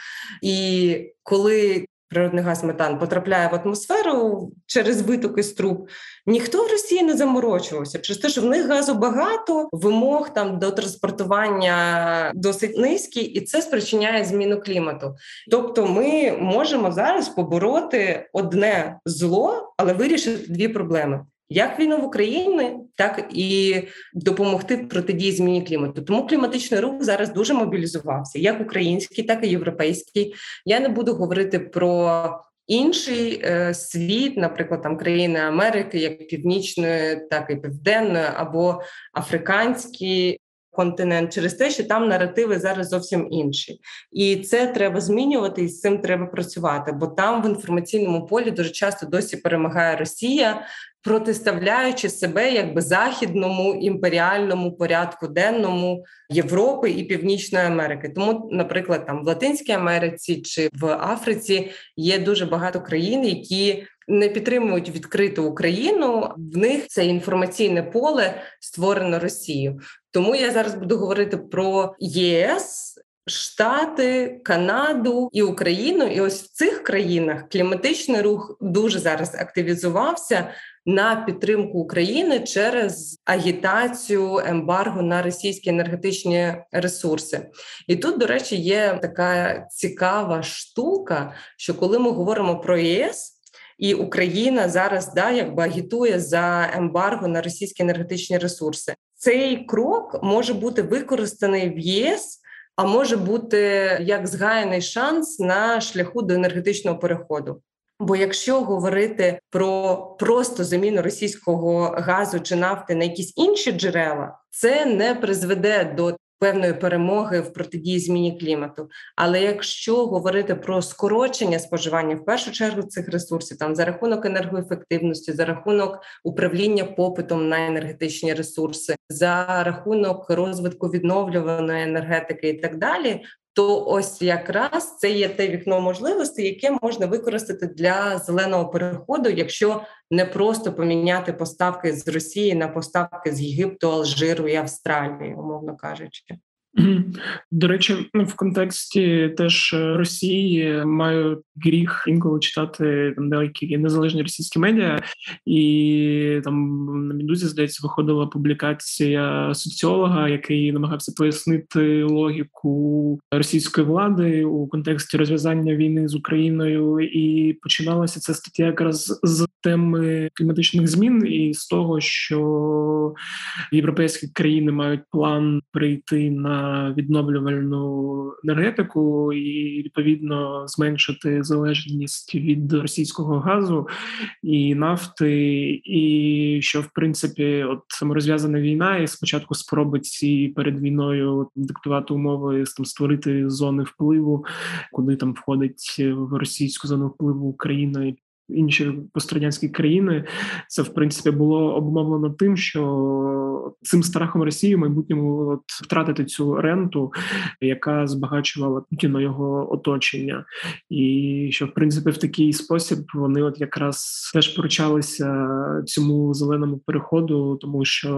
І коли природний газ метан потрапляє в атмосферу через витоки з труб, ніхто в Росії не заморочувався через те, що в них газу багато, вимог там до транспортування досить низькі, і це спричиняє зміну клімату. Тобто, ми можемо зараз побороти одне зло, але вирішити дві проблеми як війну в Україні, так і допомогти протидії зміні клімату. Тому кліматичний рух зараз дуже мобілізувався, як український, так і європейський. Я не буду говорити про. Інший е, світ, наприклад, там країни Америки, як північної, так і південної, або африканські континент, через те, що там наративи зараз зовсім інші, і це треба змінювати, і з цим треба працювати. Бо там в інформаційному полі дуже часто досі перемагає Росія, протиставляючи себе якби західному імперіальному порядку денному Європи і Північної Америки. Тому, наприклад, там в Латинській Америці чи в Африці є дуже багато країн, які не підтримують відкриту Україну. В них це інформаційне поле створено Росією. Тому я зараз буду говорити про ЄС. Штати, Канаду і Україну, і ось в цих країнах кліматичний рух дуже зараз активізувався на підтримку України через агітацію ембарго на російські енергетичні ресурси. І тут, до речі, є така цікава штука, що коли ми говоримо про ЄС. І Україна зараз да якби агітує за ембарго на російські енергетичні ресурси. Цей крок може бути використаний в ЄС, а може бути як згаяний шанс на шляху до енергетичного переходу. Бо якщо говорити про просто заміну російського газу чи нафти на якісь інші джерела, це не призведе до певної перемоги в протидії зміні клімату. Але якщо говорити про скорочення споживання в першу чергу цих ресурсів, там за рахунок енергоефективності, за рахунок управління попитом на енергетичні ресурси, за рахунок розвитку відновлюваної енергетики і так далі, то ось якраз це є те вікно можливостей, яке можна використати для зеленого переходу, якщо не просто поміняти поставки з Росії на поставки з Єгипту, Алжиру і Австралії, умовно кажучи. До речі, ну, в контексті теж Росії маю гріх інколи читати там деякі незалежні російські медіа, і там на Мідузі, здається, виходила публікація соціолога, який намагався пояснити логіку російської влади у контексті розв'язання війни з Україною, і починалася ця стаття якраз з теми кліматичних змін і з того, що європейські країни мають план прийти на відновлювальну енергетику і відповідно зменшити залежність від російського газу і нафти, і що в принципі, от саморозв'язана війна, і спочатку спроби ці перед війною диктувати умови там створити зони впливу, куди там входить в російську зону впливу Україна інші пострадянські країни, це в принципі було обумовлено тим, що цим страхом Росії в майбутньому от втратити цю ренту, яка збагачувала Путіна його оточення, і що в принципі в такий спосіб вони от якраз теж поручалися цьому зеленому переходу, тому що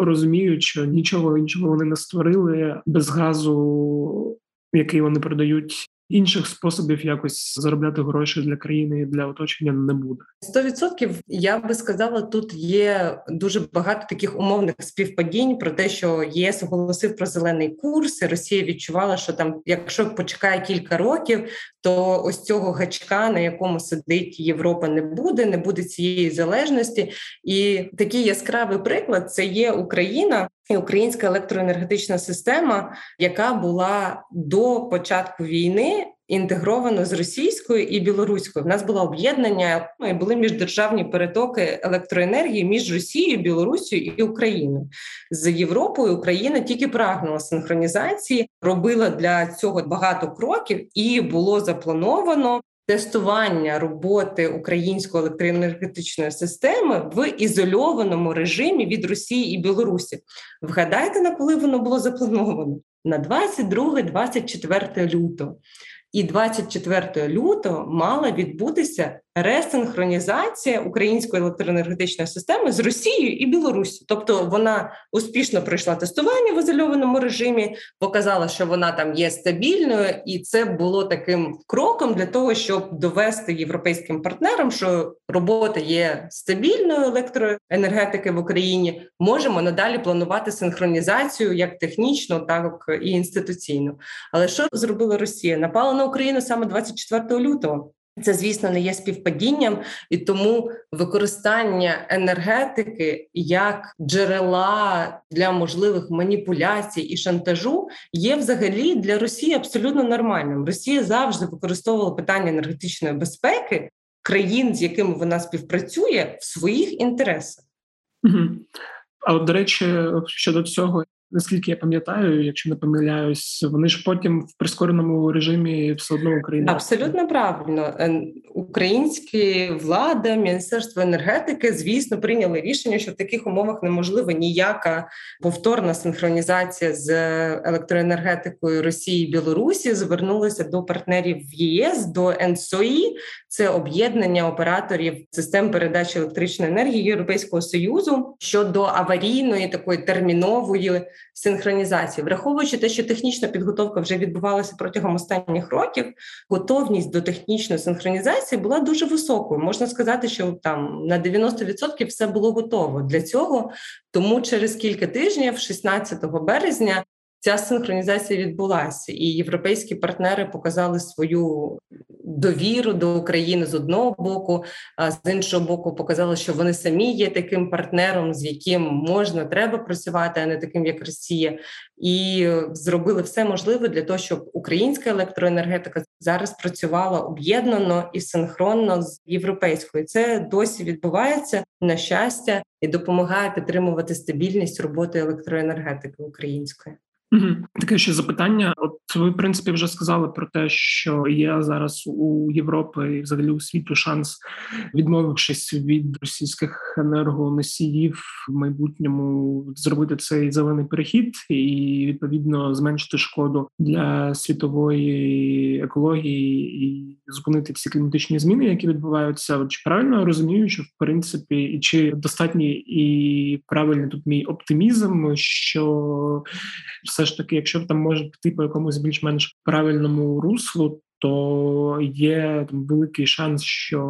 розуміють, що нічого іншого вони не створили без газу. Який вони продають інших способів якось заробляти гроші для країни і для оточення не буде. Сто відсотків я би сказала, тут є дуже багато таких умовних співпадінь про те, що ЄС оголосив про зелений курс. і Росія відчувала, що там, якщо почекає кілька років, то ось цього гачка, на якому сидить Європа, не буде, не буде цієї залежності. І такий яскравий приклад це є Україна українська електроенергетична система, яка була до початку війни інтегровано з російською і білоруською. В нас було об'єднання ну, і були міждержавні перетоки електроенергії між Росією, Білорусією і Україною з Європою. Україна тільки прагнула синхронізації, робила для цього багато кроків, і було заплановано. Тестування роботи української електроенергетичної системи в ізольованому режимі від Росії і Білорусі. Вгадайте, на коли воно було заплановано? На 22-24 лютого. І 24 лютого мала відбутися ресинхронізація української електроенергетичної системи з Росією і Білоруссю. Тобто вона успішно пройшла тестування в ізольованому режимі, показала, що вона там є стабільною, і це було таким кроком для того, щоб довести європейським партнерам, що робота є стабільною електроенергетики в Україні. Можемо надалі планувати синхронізацію як технічно, так і інституційно. Але що зробила Росія? Напала на Україну саме 24 лютого. Це, звісно, не є співпадінням, і тому використання енергетики як джерела для можливих маніпуляцій і шантажу є взагалі для Росії абсолютно нормальним. Росія завжди використовувала питання енергетичної безпеки країн, з якими вона співпрацює, в своїх інтересах. А от до речі, щодо цього, наскільки я пам'ятаю, якщо не помиляюсь, вони ж потім в прискореному режимі все одно Україна абсолютно правильно. Українські влада, міністерство енергетики, звісно, прийняли рішення, що в таких умовах неможлива ніяка повторна синхронізація з електроенергетикою Росії і Білорусі. Звернулися до партнерів в ЄС до НСОІ, це об'єднання операторів систем передачі електричної енергії Європейського союзу щодо аварійної такої термінової синхронізації, враховуючи те, що технічна підготовка вже відбувалася протягом останніх років, готовність до технічної синхронізації була дуже високою. Можна сказати, що там на 90% все було готово для цього. Тому через кілька тижнів, 16 березня, ця синхронізація відбулася, і європейські партнери показали свою довіру до України з одного боку, а з іншого боку, показали, що вони самі є таким партнером, з яким можна треба працювати, а не таким як Росія, і зробили все можливе для того, щоб українська електроенергетика зараз працювала об'єднано і синхронно з європейською. Це досі відбувається на щастя і допомагає підтримувати стабільність роботи електроенергетики української. Таке ще запитання. От ви в принципі вже сказали про те, що є зараз у Європи і взагалі у світу шанс, відмовившись від російських енергоносіїв в майбутньому зробити цей зелений перехід і відповідно зменшити шкоду для світової екології і зупинити всі кліматичні зміни, які відбуваються. Чи правильно розумію, що в принципі і чи достатній і правильний тут мій оптимізм, що все ж таки, якщо там може піти по якомусь більш-менш правильному руслу, то є там великий шанс, що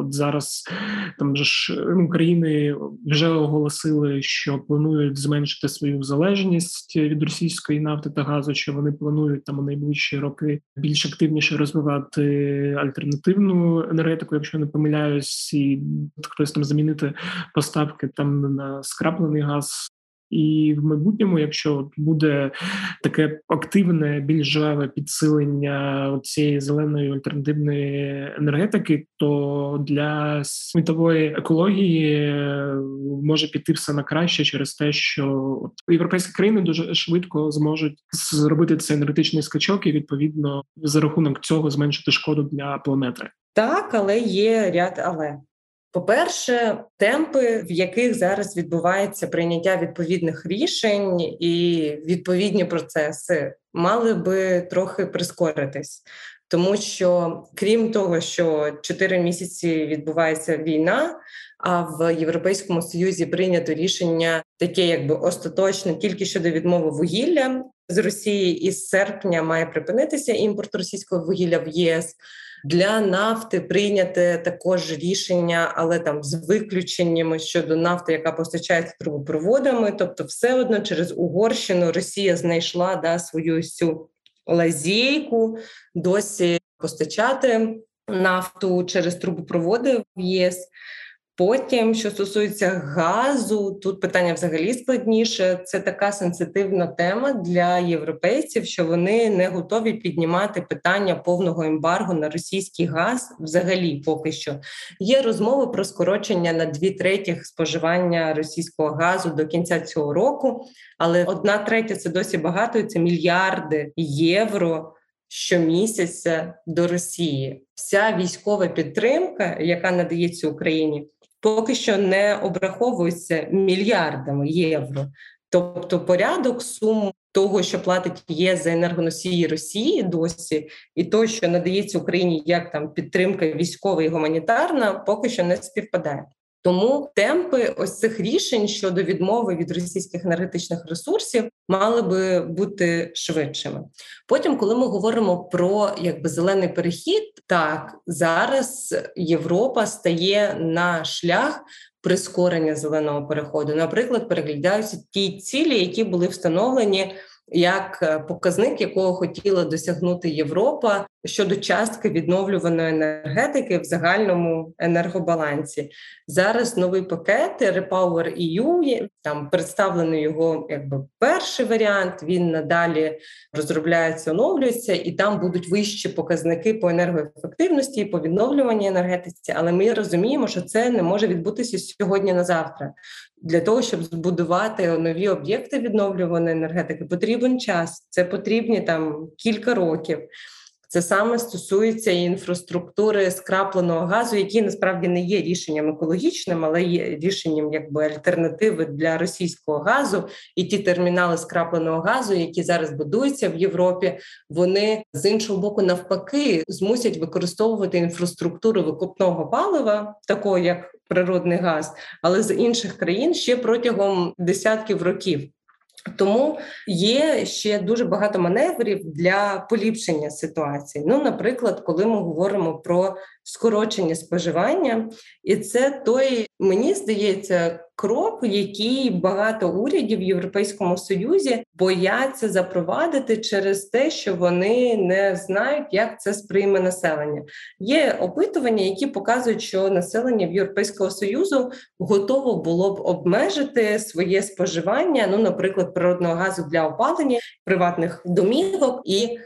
от зараз там ж ну, країни вже оголосили, що планують зменшити свою залежність від російської нафти та газу. Що вони планують там у найближчі роки більш активніше розвивати альтернативну енергетику, якщо не помиляюсь, і там замінити поставки там на скраплений газ і в майбутньому, якщо буде таке активне, більш живе підсилення цієї зеленої альтернативної енергетики, то для світової екології е, може піти все на краще через те, що європейські країни дуже швидко зможуть зробити цей енергетичний скачок і відповідно за рахунок цього зменшити шкоду для планети. Так, але є ряд але. По-перше, темпи, в яких зараз відбувається прийняття відповідних рішень і відповідні процеси, мали би трохи прискоритись, тому що крім того, що 4 місяці відбувається війна. А в Європейському Союзі прийнято рішення таке, якби остаточне, тільки щодо відмови вугілля з Росії, і з серпня має припинитися імпорт російського вугілля в ЄС. Для нафти прийняте також рішення, але там з виключеннями щодо нафти, яка постачається трубопроводами. Тобто, все одно через Угорщину Росія знайшла да свою цю лазійку досі постачати нафту через трубопроводи в ЄС. Потім, що стосується газу, тут питання взагалі складніше. Це така сенситивна тема для європейців, що вони не готові піднімати питання повного ембаргу на російський газ. Взагалі, поки що є розмови про скорочення на дві третіх споживання російського газу до кінця цього року, але одна третя це досі багато. Це мільярди євро. Щомісяця до Росії вся військова підтримка, яка надається Україні, поки що не обраховується мільярдами євро. Тобто порядок сум того, що платить ЄС за енергоносії Росії досі, і то, що надається Україні як там підтримка військова і гуманітарна, поки що не співпадає. Тому темпи ось цих рішень щодо відмови від російських енергетичних ресурсів мали би бути швидшими. Потім, коли ми говоримо про якби зелений перехід, так зараз Європа стає на шлях. Прискорення зеленого переходу, наприклад, переглядаються ті цілі, які були встановлені як е, показник, якого хотіла досягнути Європа щодо частки відновлюваної енергетики в загальному енергобалансі. Зараз новий пакет Repower EU, там представлений його якби перший варіант. Він надалі розробляється, оновлюється, і там будуть вищі показники по енергоефективності по відновлюванні енергетиці. Але ми розуміємо, що це не може відбутися сьогодні на завтра. Для того щоб збудувати нові об'єкти відновлюваної енергетики, потрібен час. Це потрібні там кілька років. Це саме стосується інфраструктури скрапленого газу, які насправді не є рішенням екологічним, але є рішенням якби альтернативи для російського газу. І ті термінали скрапленого газу, які зараз будуються в Європі, вони з іншого боку навпаки змусять використовувати інфраструктуру викопного палива, такого як природний газ, але з інших країн ще протягом десятків років. Тому є ще дуже багато маневрів для поліпшення ситуації. Ну, наприклад, коли ми говоримо про скорочення споживання, і це той, мені здається, крок, який багато урядів в Європейському Союзі бояться запровадити через те, що вони не знають, як це сприйме населення. Є опитування, які показують, що населення в Європейського союзу готово було б обмежити своє споживання, ну, наприклад, природного газу для опалення приватних домівок і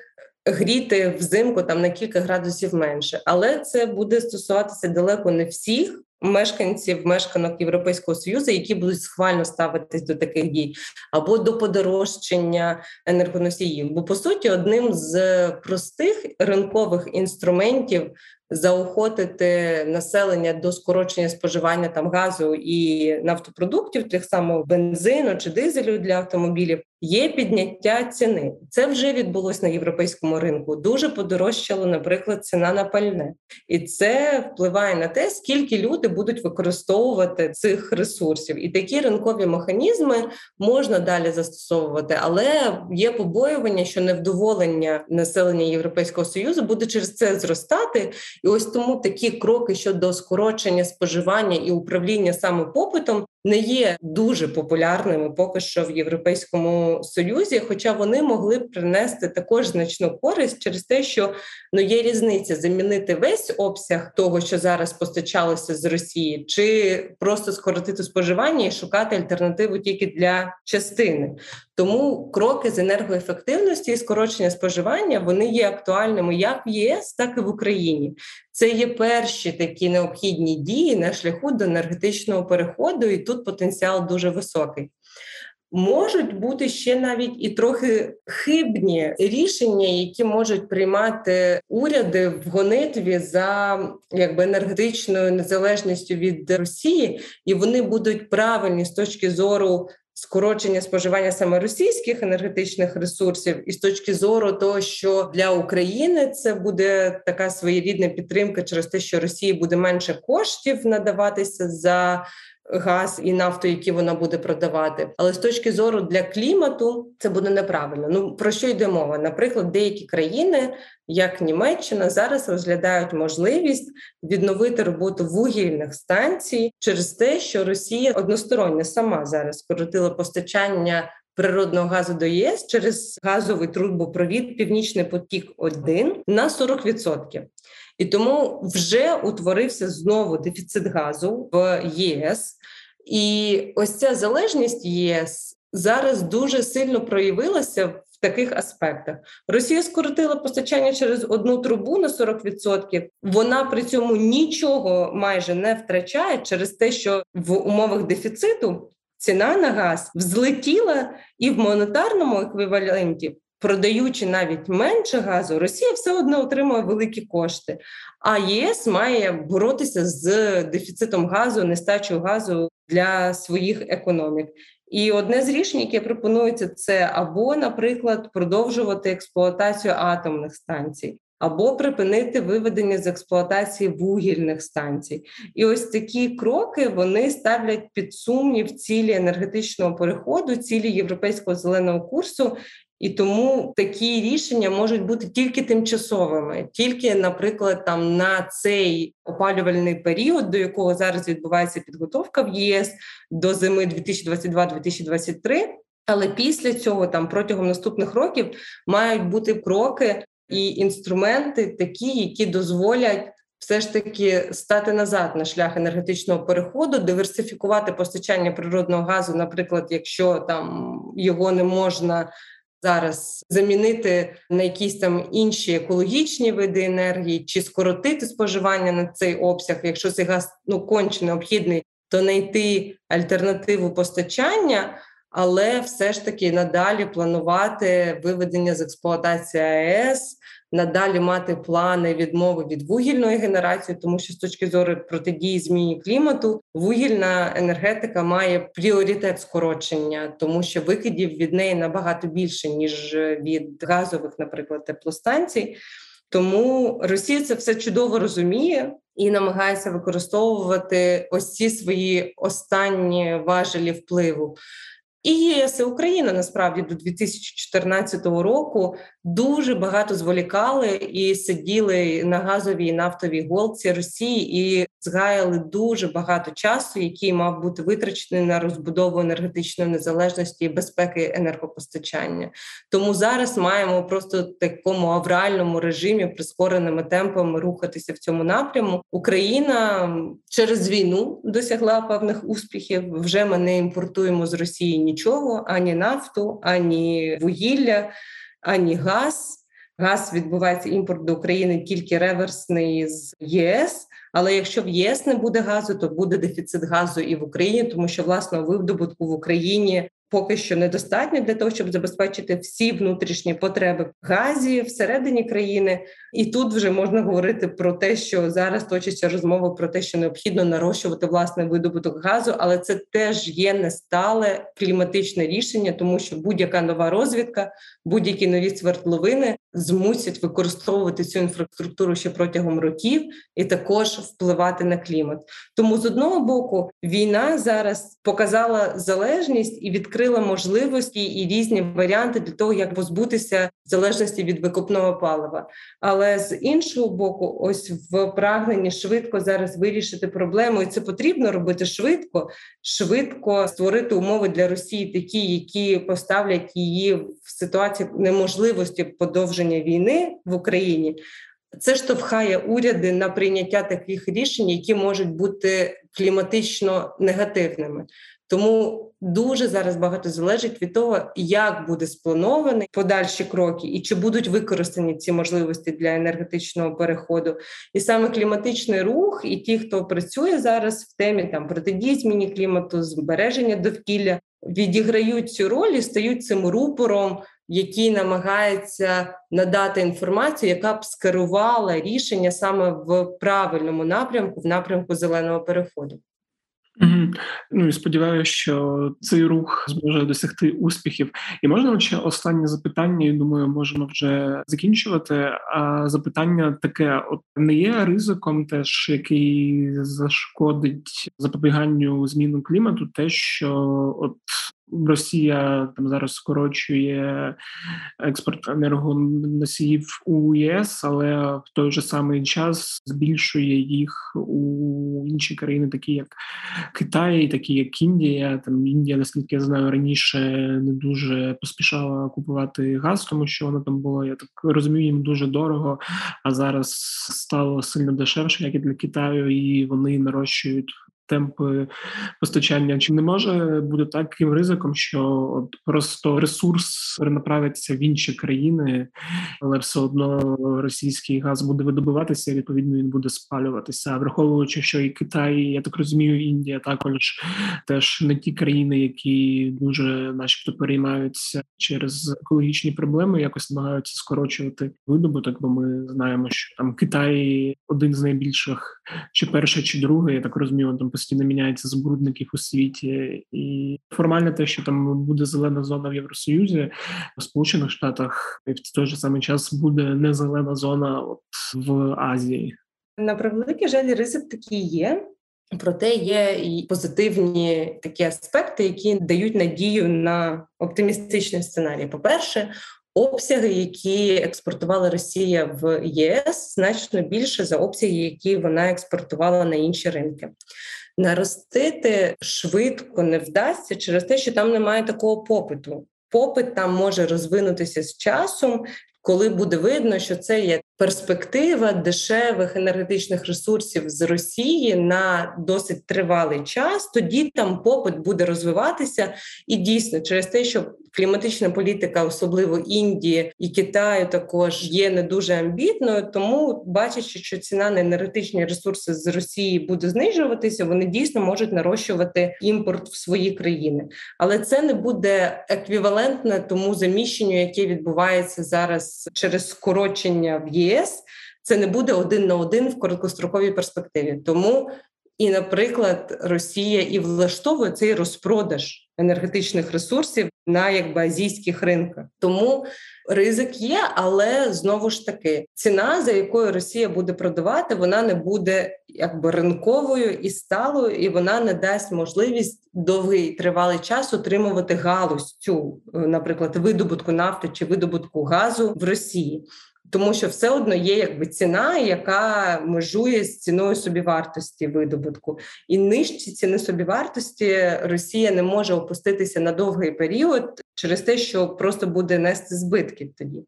гріти взимку там на кілька градусів менше, але це буде стосуватися далеко не всіх. Мешканців мешканок Європейського союзу, які будуть схвально ставитись до таких дій, або до подорожчання енергоносіїв. Бо по суті, одним з простих ринкових інструментів заохотити населення до скорочення споживання там газу і нафтопродуктів, тих самого бензину чи дизелю для автомобілів, є підняття ціни. Це вже відбулось на європейському ринку. Дуже подорожчало, наприклад, ціна на пальне, і це впливає на те, скільки люди будуть використовувати цих ресурсів. І такі ринкові механізми можна далі застосовувати, але є побоювання, що невдоволення населення Європейського союзу буде через це зростати. І ось тому такі кроки щодо скорочення споживання і управління саме попитом не є дуже популярними поки що в Європейському Союзі, хоча вони могли б принести також значну користь через те, що ну є різниця замінити весь обсяг того, що зараз постачалося з Росії, чи просто скоротити споживання і шукати альтернативу тільки для частини. Тому кроки з енергоефективності і скорочення споживання вони є актуальними як в ЄС, так і в Україні. Це є перші такі необхідні дії на шляху до енергетичного переходу, і тут потенціал дуже високий. Можуть бути ще навіть і трохи хибні рішення, які можуть приймати уряди в гонитві за якби енергетичною незалежністю від Росії, і вони будуть правильні з точки зору скорочення споживання саме російських енергетичних ресурсів, і з точки зору того, що для України це буде така своєрідна підтримка через те, що Росії буде менше коштів надаватися за газ і нафту, які вона буде продавати. Але з точки зору для клімату це буде неправильно. Ну про що йде мова? Наприклад, деякі країни, як Німеччина, зараз розглядають можливість відновити роботу вугільних станцій через те, що Росія односторонньо сама зараз скоротила постачання. Природного газу до ЄС через газовий трубопровід Північний потік 1 на 40%. І тому вже утворився знову дефіцит газу в ЄС, і ось ця залежність ЄС зараз дуже сильно проявилася в таких аспектах. Росія скоротила постачання через одну трубу на 40%. Вона при цьому нічого майже не втрачає через те, що в умовах дефіциту. Ціна на газ взлетіла і в монетарному еквіваленті продаючи навіть менше газу, Росія все одно отримує великі кошти. А ЄС має боротися з дефіцитом газу, нестачою газу для своїх економік. І одне з рішень, яке пропонується, це або, наприклад, продовжувати експлуатацію атомних станцій. Або припинити виведення з експлуатації вугільних станцій, і ось такі кроки вони ставлять під сумнів цілі енергетичного переходу, цілі європейського зеленого курсу, і тому такі рішення можуть бути тільки тимчасовими, тільки, наприклад, там на цей опалювальний період, до якого зараз відбувається підготовка в ЄС до зими 2022-2023, Але після цього, там протягом наступних років, мають бути кроки і інструменти, такі, які дозволять. Все ж таки стати назад на шлях енергетичного переходу, диверсифікувати постачання природного газу, наприклад, якщо там його не можна зараз замінити на якісь там інші екологічні види енергії, чи скоротити споживання на цей обсяг, якщо цей газ ну конче необхідний, то знайти альтернативу постачання. Але все ж таки надалі планувати виведення з експлуатації АЕС, надалі мати плани відмови від вугільної генерації, тому що з точки зору протидії зміні клімату вугільна енергетика має пріоритет скорочення, тому що викидів від неї набагато більше ніж від газових, наприклад, теплостанцій. Тому Росія це все чудово розуміє і намагається використовувати ось ці свої останні важелі впливу. І ЄС і Україна насправді до 2014 року дуже багато зволікали і сиділи на газовій нафтовій голці Росії і згаяли дуже багато часу, який мав бути витрачений на розбудову енергетичної незалежності і безпеки енергопостачання. Тому зараз маємо просто такому авральному режимі прискореними темпами рухатися в цьому напряму. Україна через війну досягла певних успіхів. Вже ми не імпортуємо з Росії нічого, ані нафту, ані вугілля, ані газ. Газ відбувається імпорт до України тільки реверсний з ЄС. Але якщо в ЄС не буде газу, то буде дефіцит газу і в Україні, тому що власного видобутку в Україні поки що недостатньо для того, щоб забезпечити всі внутрішні потреби в газі всередині країни. І тут вже можна говорити про те, що зараз точиться розмова про те, що необхідно нарощувати власний видобуток газу, але це теж є нестале кліматичне рішення, тому що будь-яка нова розвідка, будь-які нові свердловини змусять використовувати цю інфраструктуру ще протягом років і також впливати на клімат. Тому з одного боку війна зараз показала залежність і відкрила можливості і різні варіанти для того, як позбутися залежності від викопного палива. Але з іншого боку, ось в прагненні швидко зараз вирішити проблему, і це потрібно робити швидко, швидко створити умови для Росії, такі, які поставлять її в ситуації неможливості подовження війни в Україні. Це штовхає уряди на прийняття таких рішень, які можуть бути кліматично негативними. Тому дуже зараз багато залежить від того, як буде сплановані подальші кроки, і чи будуть використані ці можливості для енергетичного переходу, і саме кліматичний рух, і ті, хто працює зараз в темі там протидії зміні клімату, збереження довкілля, відіграють цю роль і стають цим рупором, який намагається надати інформацію, яка б скерувала рішення саме в правильному напрямку, в напрямку зеленого переходу. Угу. Ну і сподіваюся, що цей рух зможе досягти успіхів. І можна ще останнє запитання. і Думаю, можемо вже закінчувати. А запитання таке: от не є ризиком, теж який зашкодить запобіганню зміну клімату, те, що от Росія там зараз скорочує експорт енергоносіїв у ЄС, але в той же самий час збільшує їх у інші країни, такі як Китай, такі як Індія. Там Індія, наскільки я знаю, раніше не дуже поспішала купувати газ, тому що воно там було. Я так розумію, їм дуже дорого. А зараз стало сильно дешевше, як і для Китаю, і вони нарощують темпи постачання. Чи не може бути таким ризиком, що от просто ресурс перенаправиться в інші країни, але все одно російський газ буде видобуватися, і відповідно він буде спалюватися, враховуючи, що і Китай, я так розумію, Індія також теж не ті країни, які дуже, начебто, переймаються через екологічні проблеми, якось намагаються скорочувати видобуток. Бо ми знаємо, що там Китай один з найбільших, чи перший, чи другий, я так розумію, там постійно міняється забрудників у світі, і формально те, що там буде зелена зона в Євросоюзі, в Сполучених Штатах і в той же самий час буде не зелена зона от в Азії. На превеликий жаль, ризик такий є. Проте є і позитивні такі аспекти, які дають надію на оптимістичний сценарій. По перше, Обсяги, які експортувала Росія в ЄС, значно більше за обсяги, які вона експортувала на інші ринки. Наростити швидко не вдасться через те, що там немає такого попиту. Попит там може розвинутися з часом, коли буде видно, що це є перспектива дешевих енергетичних ресурсів з Росії на досить тривалий час, тоді там попит буде розвиватися, і дійсно через те, що кліматична політика, особливо Індії і Китаю, також є не дуже амбітною. Тому бачачи, що ціна на енергетичні ресурси з Росії буде знижуватися, вони дійсно можуть нарощувати імпорт в свої країни, але це не буде еквівалентне тому заміщенню, яке відбувається зараз через скорочення в ЄС. Це не буде один на один в короткостроковій перспективі. Тому і, наприклад, Росія і влаштовує цей розпродаж енергетичних ресурсів на якби азійських ринках. Тому ризик є, але знову ж таки ціна, за якою Росія буде продавати, вона не буде якби ринковою і сталою, і вона не дасть можливість довгий тривалий час отримувати галузь цю, наприклад, видобутку нафти чи видобутку газу в Росії тому що все одно є якби ціна, яка межує з ціною собівартості видобутку, і нижчі ціни собівартості Росія не може опуститися на довгий період через те, що просто буде нести збитків тоді.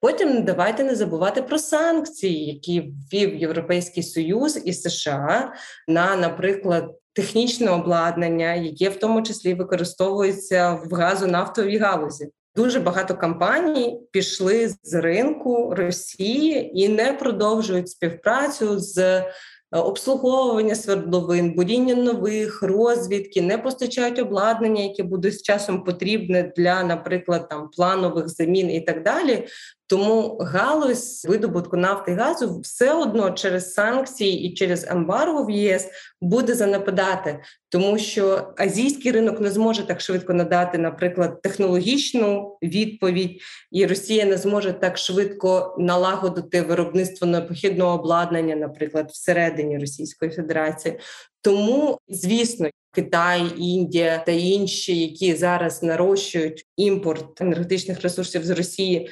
Потім давайте не забувати про санкції, які ввів Європейський Союз і США на, наприклад. Технічне обладнання, яке в тому числі використовується в газонафтовій галузі, Дуже багато компаній пішли з ринку Росії і не продовжують співпрацю з е, обслуговування свердловин, будіння нових розвідки, не постачають обладнання, яке буде з часом потрібне для, наприклад, там планових замін і так далі. Тому галузь видобутку нафти і газу все одно через санкції і через ембарго в ЄС буде занепадати, тому що азійський ринок не зможе так швидко надати, наприклад, технологічну відповідь, і Росія не зможе так швидко налагодити виробництво необхідного обладнання, наприклад, всередині Російської Федерації. Тому, звісно, Китай, Індія та інші, які зараз нарощують імпорт енергетичних ресурсів з Росії,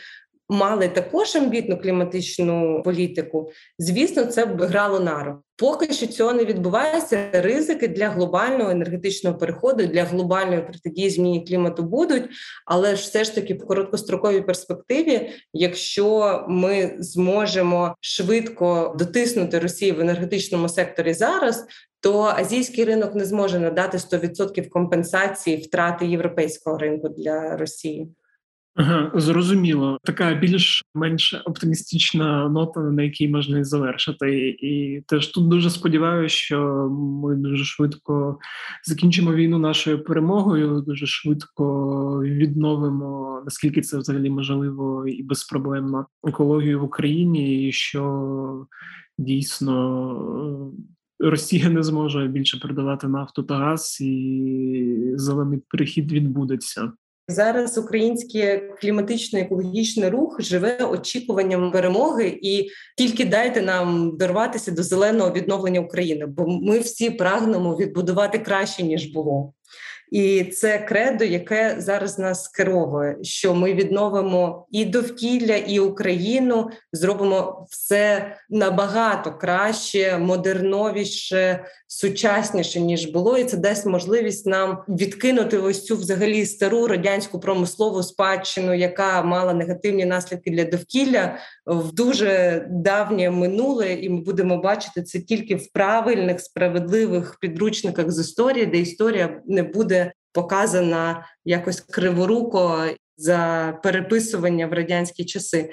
мали також амбітну кліматичну політику, звісно, це б грало на руку. Поки що цього не відбувається. Ризики для глобального енергетичного переходу для глобальної протидії зміні клімату будуть, але ж все ж таки в короткостроковій перспективі, якщо ми зможемо швидко дотиснути Росію в енергетичному секторі зараз. То азійський ринок не зможе надати 100% компенсації втрати європейського ринку для Росії. Зрозуміло, така більш-менш оптимістична нота, на якій можна і завершити. І теж тут дуже сподіваюся, що ми дуже швидко закінчимо війну нашою перемогою, дуже швидко відновимо наскільки це взагалі можливо і безпроблемно екологію в Україні, і що дійсно. Росія не зможе більше продавати нафту та газ, і зелений перехід відбудеться. Зараз український кліматичний екологічний рух живе очікуванням перемоги, і тільки дайте нам дорватися до зеленого відновлення України, бо ми всі прагнемо відбудувати краще ніж було. І це кредо, яке зараз нас керовує, що ми відновимо і довкілля, і Україну зробимо все набагато краще, модерновіше, сучасніше ніж було, і це дасть можливість нам відкинути ось цю взагалі стару радянську промислову спадщину, яка мала негативні наслідки для довкілля в дуже давнє минуле, і ми будемо бачити це тільки в правильних справедливих підручниках з історії, де історія не буде показана якось криворуко за переписування в радянські часи.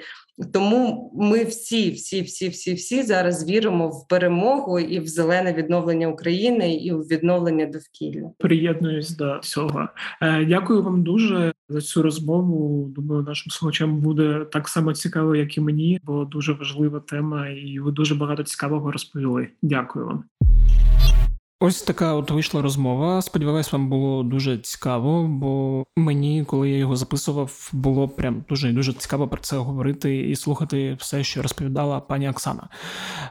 Тому ми всі, всі, всі, всі, всі зараз віримо в перемогу і в зелене відновлення України і в відновлення довкілля. Приєднуюсь до цього. Е, дякую вам дуже за цю розмову. Думаю, нашим слухачам буде так само цікаво, як і мені, бо дуже важлива тема, і ви дуже багато цікавого розповіли. Дякую вам. Ось така от вийшла розмова. Сподіваюсь, вам було дуже цікаво, бо мені, коли я його записував, було прям дуже дуже цікаво про це говорити і слухати все, що розповідала пані Оксана.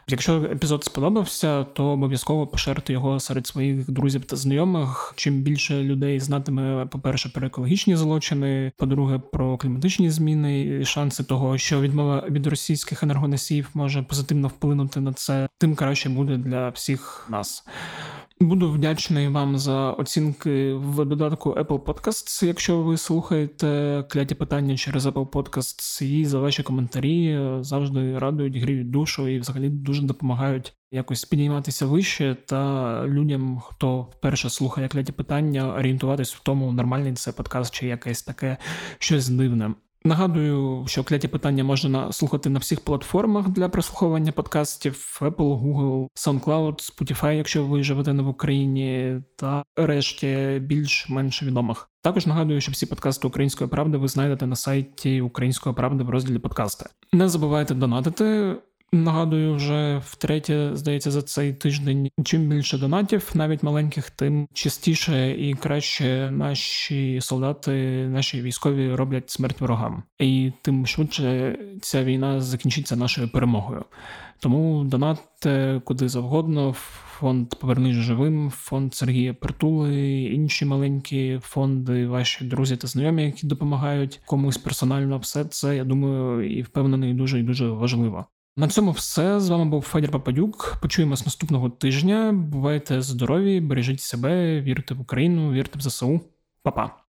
Якщо епізод сподобався, то обов'язково поширити його серед своїх друзів та знайомих. Чим більше людей знатиме, по-перше, про екологічні злочини, по-друге, про кліматичні зміни, і шанси того, що відмова від російських енергоносіїв може позитивно вплинути на це, тим краще буде для всіх нас. Буду вдячний вам за оцінки в додатку Apple Podcasts, якщо ви слухаєте кляті питання через Apple Podcasts, і за ваші коментарі завжди радують, гріють душу і взагалі дуже допомагають якось підійматися вище та людям, хто вперше слухає кляті питання, орієнтуватись в тому, нормальний це подкаст чи якесь таке щось дивне. Нагадую, що кляті питання можна слухати на всіх платформах для прослуховування подкастів: Apple, Google, SoundCloud, Spotify, якщо ви живете не в Україні, та решті більш-менш відомих. Також нагадую, що всі подкасти Української правди ви знайдете на сайті Української правди в розділі подкасти. Не забувайте донатити. Нагадую, вже втретє, здається, за цей тиждень. Чим більше донатів, навіть маленьких, тим частіше і краще наші солдати, наші військові роблять смерть ворогам, і тим швидше ця війна закінчиться нашою перемогою. Тому донатьте куди завгодно. Фонд Повернись живим, фонд Сергія Притули, інші маленькі фонди, ваші друзі та знайомі, які допомагають комусь персонально. Все це я думаю і впевнений дуже і дуже важливо. На цьому все з вами був Федір Пападюк. Почуємось наступного тижня. Бувайте здорові, бережіть себе, вірте в Україну, вірте в ЗСУ. Па-па.